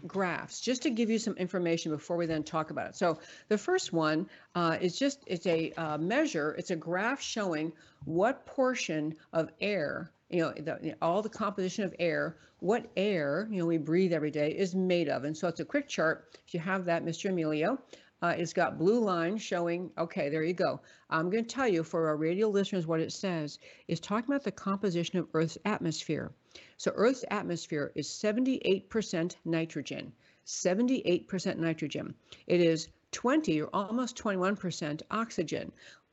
graphs, just to give you some information before we then talk about it. So the first one uh, is just, it's a uh, measure, it's a graph showing what portion of air you know, the, you know, all the composition of air, what air, you know, we breathe every day is made of. And so it's a quick chart. If you have that, Mr. Emilio, uh, it's got blue lines showing, okay, there you go. I'm going to tell you for our radio listeners what it says. It's talking about the composition of Earth's atmosphere. So Earth's atmosphere is 78% nitrogen, 78% nitrogen. It is 20 or almost 21% oxygen.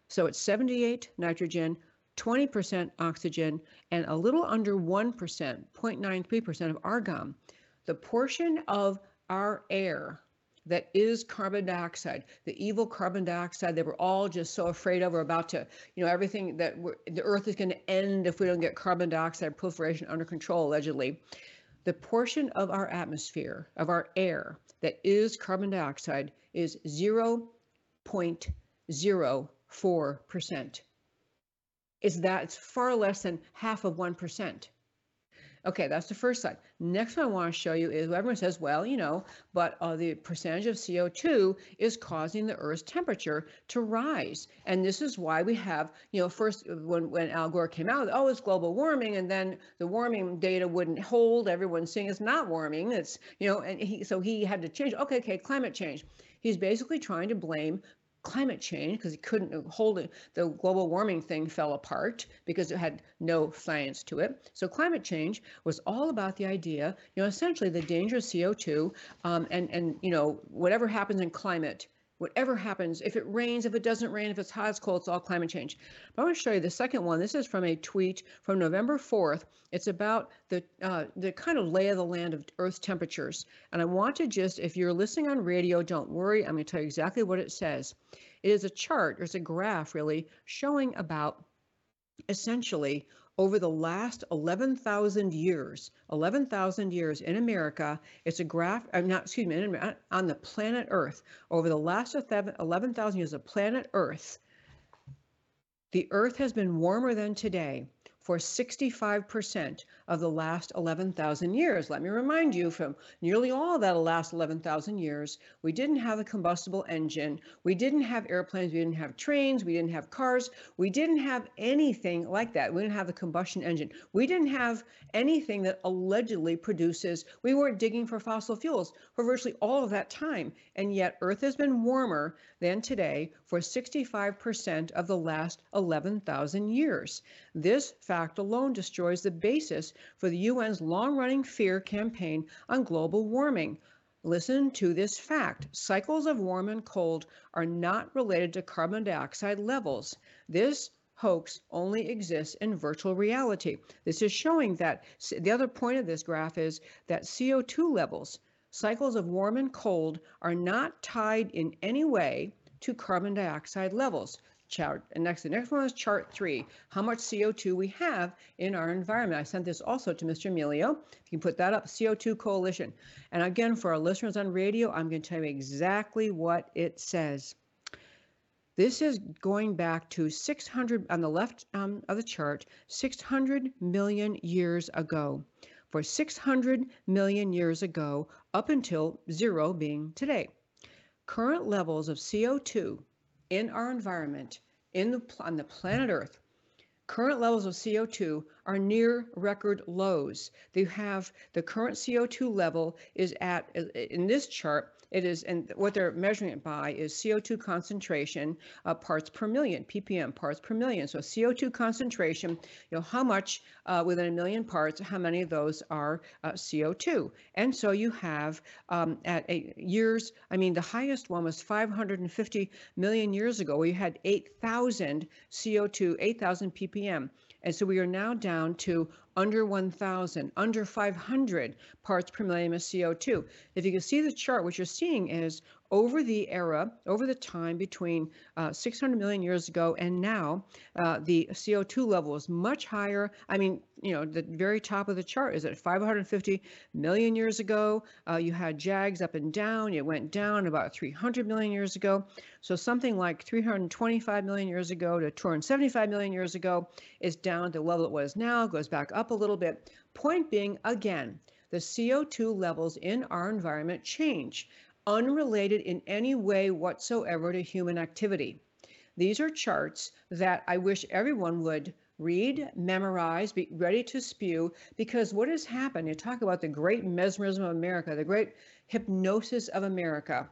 So it's 78 nitrogen, 20% oxygen, and a little under 1%, 0.93% of argon. The portion of our air that is carbon dioxide, the evil carbon dioxide that we're all just so afraid of. We're about to, you know, everything that the earth is going to end if we don't get carbon dioxide proliferation under control, allegedly. The portion of our atmosphere, of our air that is carbon dioxide is 0.04%. Is that it's far less than half of 1%. Okay, that's the first side. Next I want to show you is everyone says, well, you know, but uh, the percentage of CO2 is causing the Earth's temperature to rise. And this is why we have, you know, first when, when Al Gore came out, oh, it's global warming. And then the warming data wouldn't hold. Everyone's saying it's not warming. It's, you know, and he, so he had to change. Okay, okay, climate change. He's basically trying to blame climate change because he couldn't hold it. The global warming thing fell apart because it had no science to it. So climate change was all about the idea, you know, essentially the danger of CO2 um, and, and, you know, whatever happens in climate, whatever happens, if it rains, if it doesn't rain, if it's hot, it's cold, it's all climate change. But I want to show you the second one. This is from a tweet from November 4th. It's about the uh, the kind of lay of the land of Earth's temperatures. And I want to just, if you're listening on radio, don't worry. I'm going to tell you exactly what it says. It is a chart, there's a graph really, showing about essentially over the last 11,000 years, 11,000 years in America, it's a graph, I'm uh, not, excuse me, on the planet Earth, over the last 11,000 years of planet Earth, the Earth has been warmer than today for 65% of the last 11,000 years. Let me remind you from nearly all that last 11,000 years, we didn't have a combustible engine. We didn't have airplanes. We didn't have trains. We didn't have cars. We didn't have anything like that. We didn't have the combustion engine. We didn't have anything that allegedly produces, we weren't digging for fossil fuels for virtually all of that time. And yet Earth has been warmer than today for 65% of the last 11,000 years. This fact alone destroys the basis for the UN's long running fear campaign on global warming. Listen to this fact cycles of warm and cold are not related to carbon dioxide levels. This hoax only exists in virtual reality. This is showing that the other point of this graph is that CO2 levels, cycles of warm and cold, are not tied in any way to carbon dioxide levels chart. And next, the next one is chart three, how much CO2 we have in our environment. I sent this also to Mr. Emilio. If you can put that up, CO2 Coalition. And again, for our listeners on radio, I'm going to tell you exactly what it says. This is going back to 600, on the left um, of the chart, 600 million years ago. For 600 million years ago, up until zero being today. Current levels of CO2 in our environment in the, on the planet Earth, current levels of CO2 are near record lows. They have the current CO2 level is at, in this chart, it is, and what they're measuring it by is CO2 concentration uh, parts per million, ppm parts per million. So CO2 concentration, you know, how much uh, within a million parts, how many of those are uh, CO2? And so you have um, at eight years, I mean, the highest one was 550 million years ago, where you had 8,000 CO2, 8,000 ppm. And so we are now down to under 1,000, under 500 parts per million of CO2. If you can see the chart, what you're seeing is over the era, over the time between uh, 600 million years ago and now, uh, the CO2 level is much higher. I mean, you know, the very top of the chart is at 550 million years ago. Uh, you had jags up and down. It went down about 300 million years ago. So something like 325 million years ago to 275 million years ago is down to the level it was now, goes back up a little bit. Point being, again, the CO2 levels in our environment change unrelated in any way whatsoever to human activity. These are charts that I wish everyone would read, memorize, be ready to spew, because what has happened, you talk about the great mesmerism of America, the great hypnosis of America,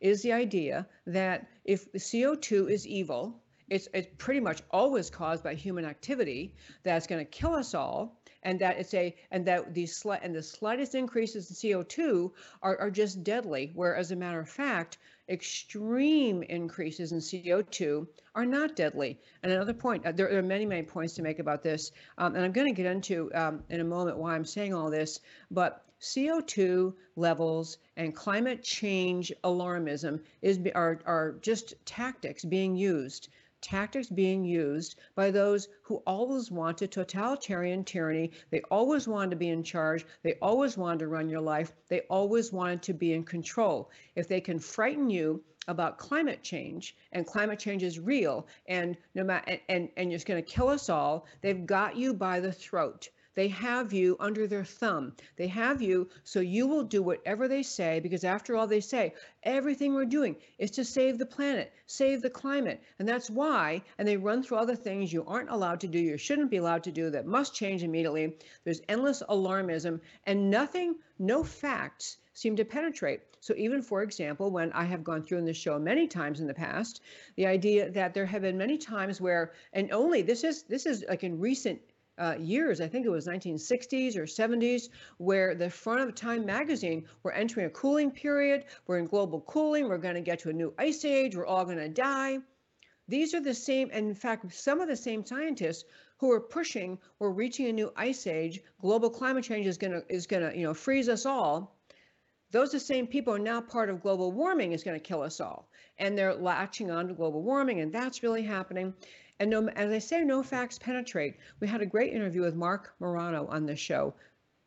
is the idea that if CO2 is evil, it's, it's pretty much always caused by human activity that's going to kill us all and that it's a and that the slight and the slightest increases in CO2 are, are just deadly. Where as a matter of fact, extreme increases in CO2 are not deadly. And another point, uh, there, are many, many points to make about this, um, and I'm going to get into um, in a moment why I'm saying all this, but CO2 levels and climate change alarmism is are, are just tactics being used tactics being used by those who always wanted totalitarian tyranny. They always wanted to be in charge. They always wanted to run your life. They always wanted to be in control. If they can frighten you about climate change and climate change is real and no matter and, and, and it's going to kill us all, they've got you by the throat. They have you under their thumb. They have you so you will do whatever they say because, after all, they say everything we're doing is to save the planet, save the climate. And that's why, and they run through all the things you aren't allowed to do, you shouldn't be allowed to do, that must change immediately. There's endless alarmism and nothing, no facts seem to penetrate. So even for example, when I have gone through in this show many times in the past, the idea that there have been many times where, and only this is this is like in recent uh, years, I think it was 1960s or 70s, where the front of Time magazine, we're entering a cooling period, we're in global cooling, we're going to get to a new ice age, we're all going to die. These are the same, and in fact, some of the same scientists who are pushing we're reaching a new ice age, global climate change is going to is going to you know freeze us all. Those the same people are now part of global warming is going to kill us all, and they're latching on to global warming, and that's really happening. And no, as I say, no facts penetrate. We had a great interview with Marc Morano on this show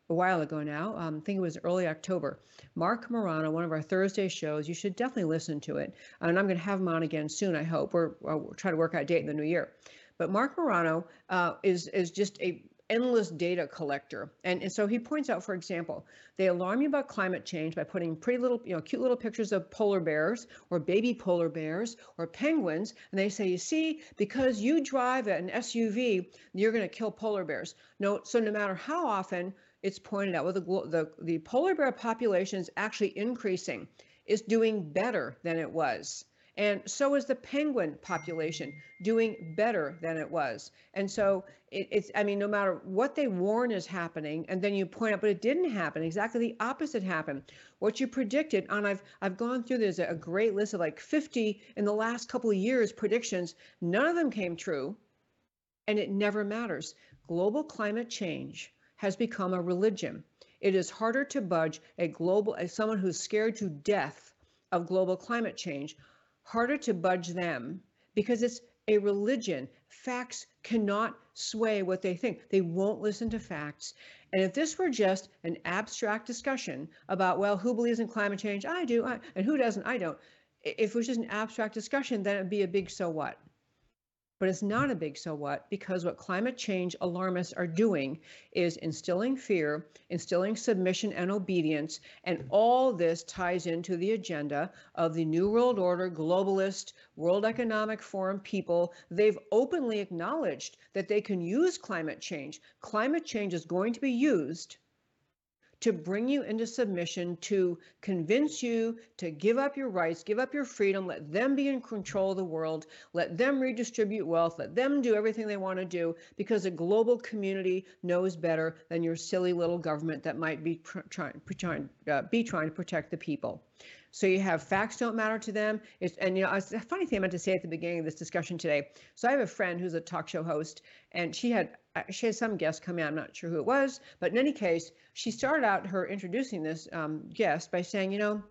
a while ago now. Um, I think it was early October. Marc Morano, one of our Thursday shows. You should definitely listen to it. And I'm going to have him on again soon. I hope. We're, we're trying to work out a date in the new year. But Marc Morano uh, is is just a endless data collector. And, and so he points out, for example, they alarm you about climate change by putting pretty little, you know, cute little pictures of polar bears or baby polar bears or penguins. And they say, you see, because you drive an SUV, you're going to kill polar bears. No, so no matter how often it's pointed out, well, the, the, the polar bear population is actually increasing, is doing better than it was. And so is the penguin population doing better than it was. And so it, it's, I mean, no matter what they warn is happening, and then you point out, but it didn't happen. Exactly the opposite happened. What you predicted, and I've I've gone through there's a great list of like 50 in the last couple of years predictions. None of them came true, and it never matters. Global climate change has become a religion. It is harder to budge a global as someone who's scared to death of global climate change harder to budge them because it's a religion. Facts cannot sway what they think. They won't listen to facts. And if this were just an abstract discussion about, well, who believes in climate change? I do. I, and who doesn't? I don't. If it was just an abstract discussion, then it'd be a big so what. But it's not a big so what because what climate change alarmists are doing is instilling fear, instilling submission and obedience, and all this ties into the agenda of the New World Order, globalist, World Economic Forum people. They've openly acknowledged that they can use climate change. Climate change is going to be used to bring you into submission, to convince you to give up your rights, give up your freedom, let them be in control of the world, let them redistribute wealth, let them do everything they want to do because a global community knows better than your silly little government that might be pr- trying, trying, uh, be trying to protect the people. So you have facts don't matter to them. It's, and you know, it's a funny thing I meant to say at the beginning of this discussion today. So I have a friend who's a talk show host, and she had uh, she had some guest come in. I'm not sure who it was, but in any case, she started out her introducing this um, guest by saying, you know,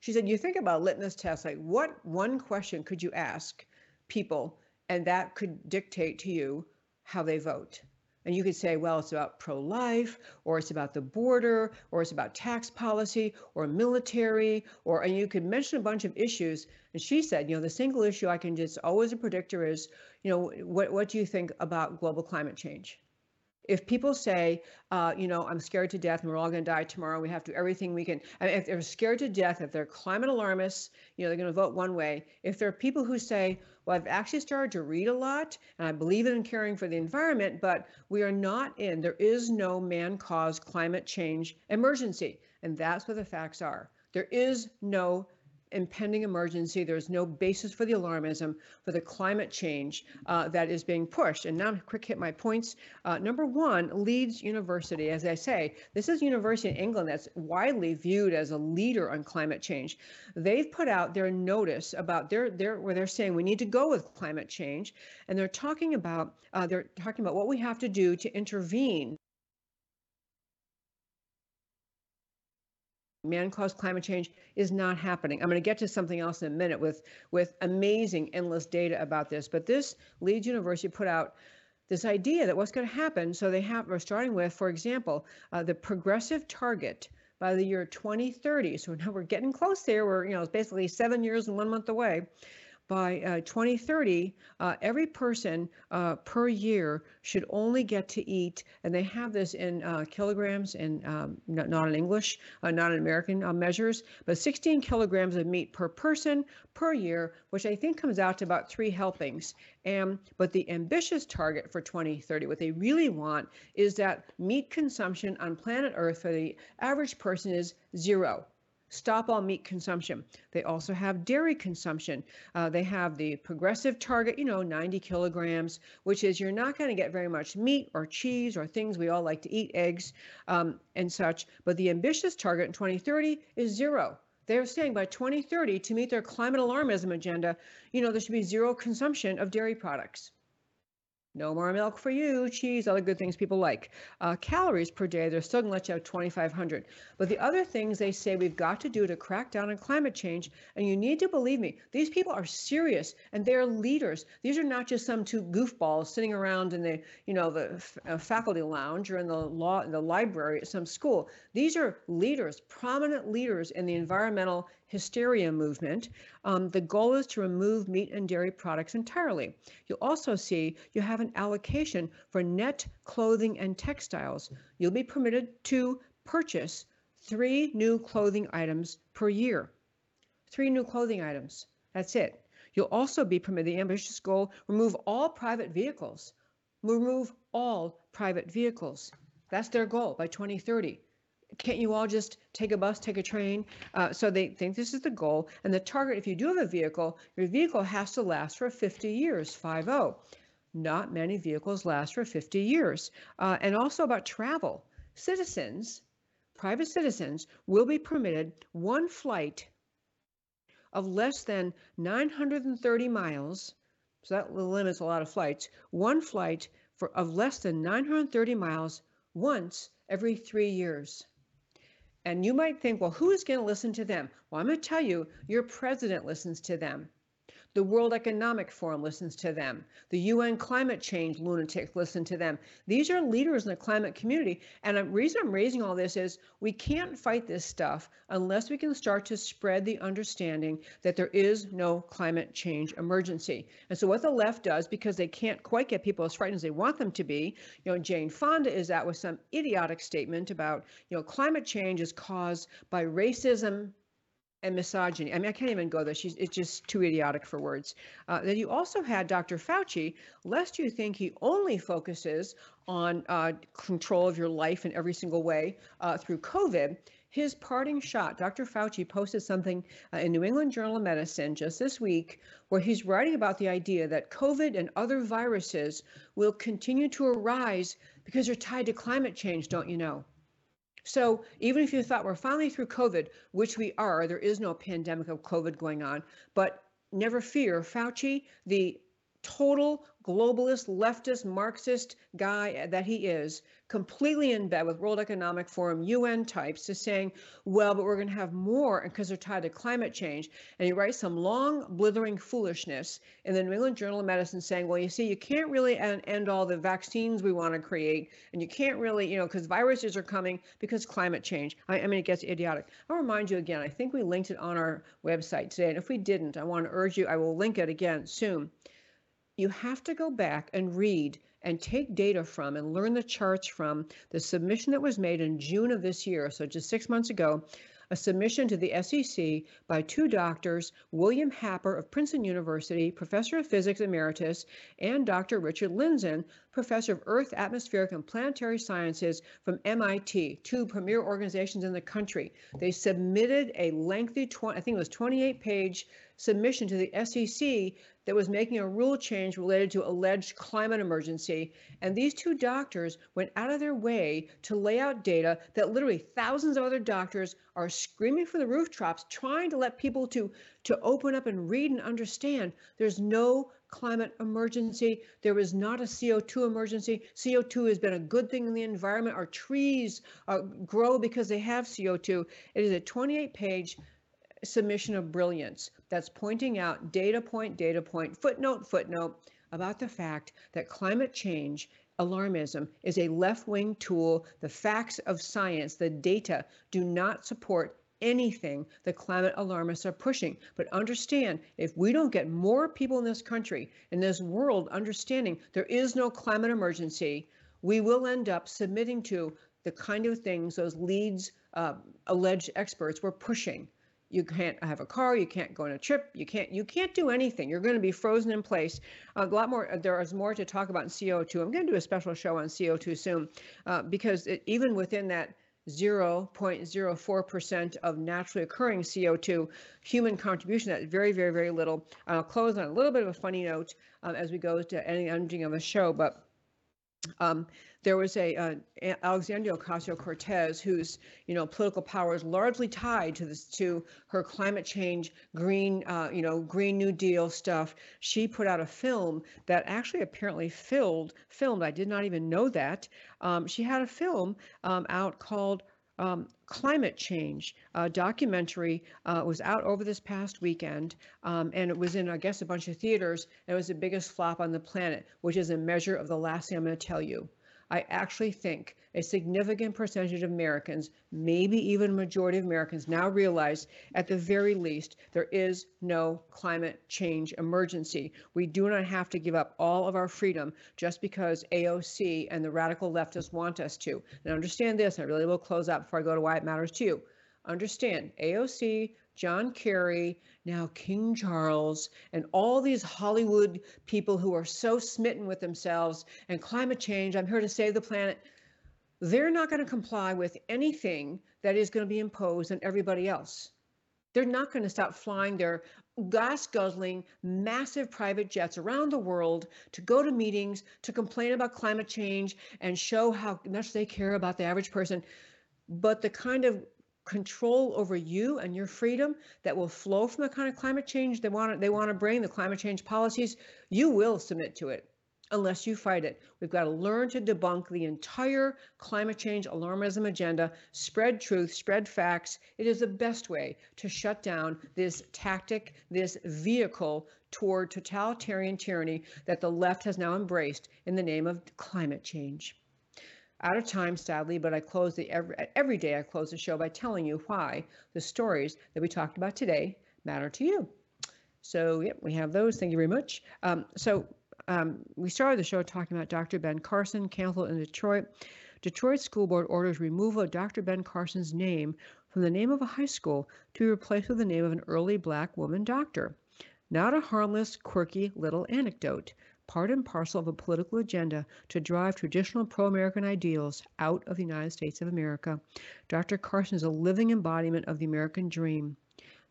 she said, you think about litmus tests, like what one question could you ask people, and that could dictate to you how they vote. And you could say, well, it's about pro life, or it's about the border, or it's about tax policy, or military, or, and you could mention a bunch of issues. And she said, you know, the single issue I can just always a predictor is, you know, what, what do you think about global climate change? If people say, uh, you know, I'm scared to death and we're all going to die tomorrow, we have to do everything we can. I mean, if they're scared to death, if they're climate alarmists, you know, they're going to vote one way. If there are people who say, well, I've actually started to read a lot and I believe in caring for the environment, but we are not in, there is no man caused climate change emergency. And that's what the facts are. There is no impending emergency. There's no basis for the alarmism for the climate change uh, that is being pushed. And now, quick hit my points. Uh, number one, Leeds University. As I say, this is a university in England that's widely viewed as a leader on climate change. They've put out their notice about their their where they're saying we need to go with climate change, and they're talking about uh, they're talking about what we have to do to intervene man-caused climate change is not happening. I'm going to get to something else in a minute with with amazing endless data about this. But this Leeds University put out this idea that what's going to happen. So they have we're starting with, for example, uh, the progressive target by the year 2030. So now we're getting close there. We're you know it's basically seven years and one month away by uh, 2030, uh, every person uh, per year should only get to eat, and they have this in uh, kilograms and um, not, not, in English, uh, not in American uh, measures, but 16 kilograms of meat per person per year, which I think comes out to about three helpings. And but the ambitious target for 2030, what they really want is that meat consumption on planet Earth for the average person is zero stop all meat consumption. They also have dairy consumption. Uh, they have the progressive target, you know, 90 kilograms, which is you're not going to get very much meat or cheese or things we all like to eat, eggs um, and such. But the ambitious target in 2030 is zero. They're saying by 2030, to meet their climate alarmism agenda, you know, there should be zero consumption of dairy products. No more milk for you, cheese, other good things people like. Uh, calories per day, they're still going to let you have 2,500. But the other things they say we've got to do to crack down on climate change, and you need to believe me, these people are serious and they're leaders. These are not just some two goofballs sitting around in the, you know, the uh, faculty lounge or in the law, the library at some school. These are leaders, prominent leaders in the environmental hysteria movement. Um, the goal is to remove meat and dairy products entirely. You'll also see you have an allocation for net clothing and textiles. You'll be permitted to purchase three new clothing items per year. Three new clothing items. That's it. You'll also be permitted the ambitious goal remove all private vehicles. Remove all private vehicles. That's their goal by 2030 can't you all just take a bus, take a train? Uh, so they think this is the goal. And the target, if you do have a vehicle, your vehicle has to last for 50 years, 5 Not many vehicles last for 50 years. Uh, and also about travel. Citizens, private citizens, will be permitted one flight of less than 930 miles. So that limits a lot of flights. One flight for of less than 930 miles once every three years. And you might think, well, who is going to listen to them? Well, I'm going to tell you, your president listens to them. The World Economic Forum listens to them. The UN climate change lunatics listen to them. These are leaders in the climate community. And the reason I'm raising all this is we can't fight this stuff unless we can start to spread the understanding that there is no climate change emergency. And so what the left does, because they can't quite get people as frightened as they want them to be, you know, Jane Fonda is out with some idiotic statement about, you know, climate change is caused by racism and misogyny. I mean, I can't even go there. She's it's just too idiotic for words. Uh, then you also had Dr. Fauci, lest you think he only focuses on uh, control of your life in every single way uh, through COVID. His parting shot, Dr. Fauci posted something uh, in New England Journal of Medicine just this week where he's writing about the idea that COVID and other viruses will continue to arise because they're tied to climate change, don't you know? So even if you thought we're finally through COVID, which we are, there is no pandemic of COVID going on, but never fear, Fauci, the total globalist, leftist, Marxist guy that he is, completely in bed with World Economic Forum, UN types, is saying, well, but we're going to have more because they're tied to climate change. And he writes some long, blithering foolishness in the New England Journal of Medicine saying, well, you see, you can't really end, all the vaccines we want to create. And you can't really, you know, because viruses are coming because climate change. I, I mean, it gets idiotic. I'll remind you again, I think we linked it on our website today. And if we didn't, I want to urge you, I will link it again soon you have to go back and read and take data from and learn the charts from the submission that was made in June of this year, so just six months ago, a submission to the SEC by two doctors, William Happer of Princeton University, professor of physics emeritus, and Dr. Richard Lindzen, professor of Earth, Atmospheric, and Planetary Sciences from MIT, two premier organizations in the country. They submitted a lengthy, 20, I think it was 28 page submission to the SEC that was making a rule change related to alleged climate emergency. And these two doctors went out of their way to lay out data that literally thousands of other doctors are screaming from the rooftops, trying to let people to, to open up and read and understand. There's no climate emergency. There is not a CO2 emergency. CO2 has been a good thing in the environment. Our trees uh, grow because they have CO2. It is a 28 page submission of brilliance that's pointing out data point, data point, footnote, footnote about the fact that climate change alarmism is a left wing tool. The facts of science, the data do not support anything the climate alarmists are pushing. But understand if we don't get more people in this country, in this world, understanding there is no climate emergency, we will end up submitting to the kind of things those Leeds uh, alleged experts were pushing you can't have a car you can't go on a trip you can't you can't do anything you're going to be frozen in place a lot more there is more to talk about in co2 i'm going to do a special show on co2 soon uh, because it, even within that 0.04% of naturally occurring CO2 human contribution. That's very, very, very little. I'll close on a little bit of a funny note um, as we go to any ending of the show, but um, there was a uh, Alexandria Ocasio-Cortez, whose you know political power is largely tied to this to her climate change, green uh, you know Green New Deal stuff. She put out a film that actually apparently filled filmed. I did not even know that. Um, she had a film um, out called um, climate change uh, documentary uh, was out over this past weekend um, and it was in i guess a bunch of theaters. And it was the biggest flop on the planet which is a measure of the last thing i'm going to tell you I actually think a significant percentage of Americans, maybe even a majority of Americans, now realize at the very least there is no climate change emergency. We do not have to give up all of our freedom just because AOC and the radical leftists want us to. And understand this, I really will close out before I go to why it matters to you. Understand AOC, John Kerry, now King Charles, and all these Hollywood people who are so smitten with themselves and climate change, I'm here to save the planet. They're not going to comply with anything that is going to be imposed on everybody else. They're not going to stop flying their gas guzzling, massive private jets around the world to go to meetings, to complain about climate change, and show how much they care about the average person. But the kind of control over you and your freedom that will flow from the kind of climate change they want to, they want to bring, the climate change policies, you will submit to it unless you fight it. We've got to learn to debunk the entire climate change alarmism agenda, spread truth, spread facts. It is the best way to shut down this tactic, this vehicle toward totalitarian tyranny that the left has now embraced in the name of climate change out of time, sadly, but I close the every, every day I close the show by telling you why the stories that we talked about today matter to you. So, yep, we have those. Thank you very much. Um, so, um, we started the show talking about Dr. Ben Carson, canceled in Detroit. Detroit School Board orders removal of Dr. Ben Carson's name from the name of a high school to be replaced with the name of an early black woman doctor. Not a harmless, quirky little anecdote, part and parcel of a political agenda to drive traditional pro American ideals out of the United States of America. Dr. Carson is a living embodiment of the American dream.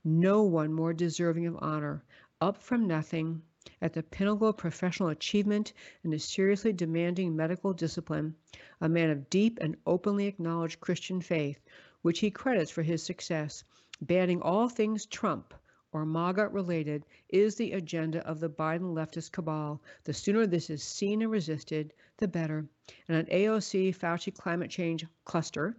No one more deserving of honor, up from nothing, at the pinnacle of professional achievement and a seriously demanding medical discipline, a man of deep and openly acknowledged Christian faith, which he credits for his success, banning all things Trump or MAGA related is the agenda of the Biden leftist cabal. The sooner this is seen and resisted, the better. And an AOC Fauci climate change cluster,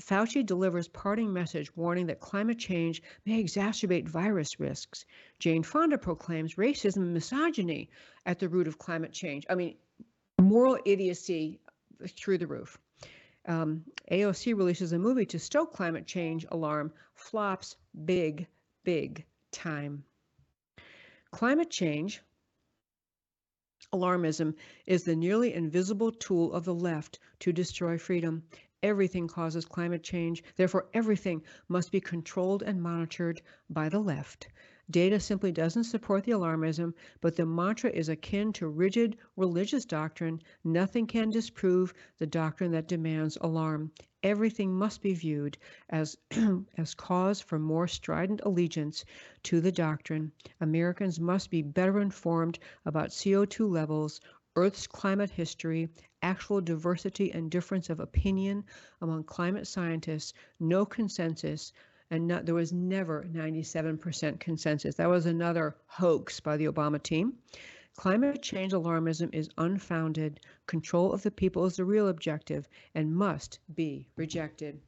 Fauci delivers parting message warning that climate change may exacerbate virus risks. Jane Fonda proclaims racism and misogyny at the root of climate change. I mean, moral idiocy through the roof. Um, AOC releases a movie to stoke climate change alarm, flops big, big time. Climate change, alarmism, is the nearly invisible tool of the left to destroy freedom. Everything causes climate change. Therefore, everything must be controlled and monitored by the left. Data simply doesn't support the alarmism, but the mantra is akin to rigid religious doctrine. Nothing can disprove the doctrine that demands alarm. Everything must be viewed as, as cause for more strident allegiance to the doctrine. Americans must be better informed about CO2 levels, Earth's climate history, actual diversity and difference of opinion among climate scientists, no consensus, and not, there was never 97% consensus. That was another hoax by the Obama team. Climate change alarmism is unfounded. Control of the people is the real objective and must be rejected.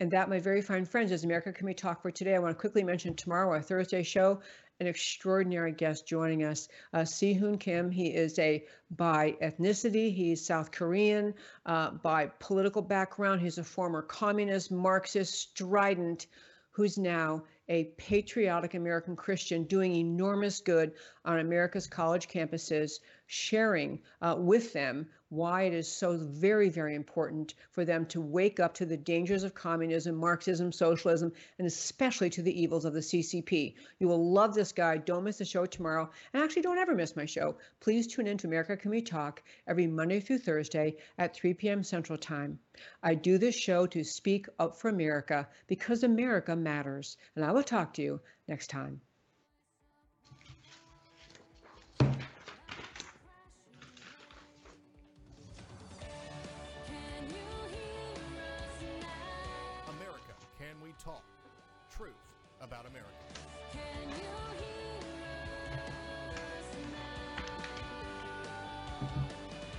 And that, my very fine friends, is America Can We Talk for today. I want to quickly mention tomorrow, our Thursday show, an extraordinary guest joining us, uh, Hoon Kim. He is a by ethnicity, he's South Korean. Uh, by political background, he's a former communist, Marxist, strident, who's now a patriotic American Christian doing enormous good on America's college campuses, sharing uh, with them why it is so very, very important for them to wake up to the dangers of communism, Marxism, socialism, and especially to the evils of the CCP. You will love this guy. Don't miss the show tomorrow. And actually, don't ever miss my show. Please tune in to America Can We Talk every Monday through Thursday at 3 p.m. Central Time. I do this show to speak up for America because America matters. And I will talk to you next time. About America.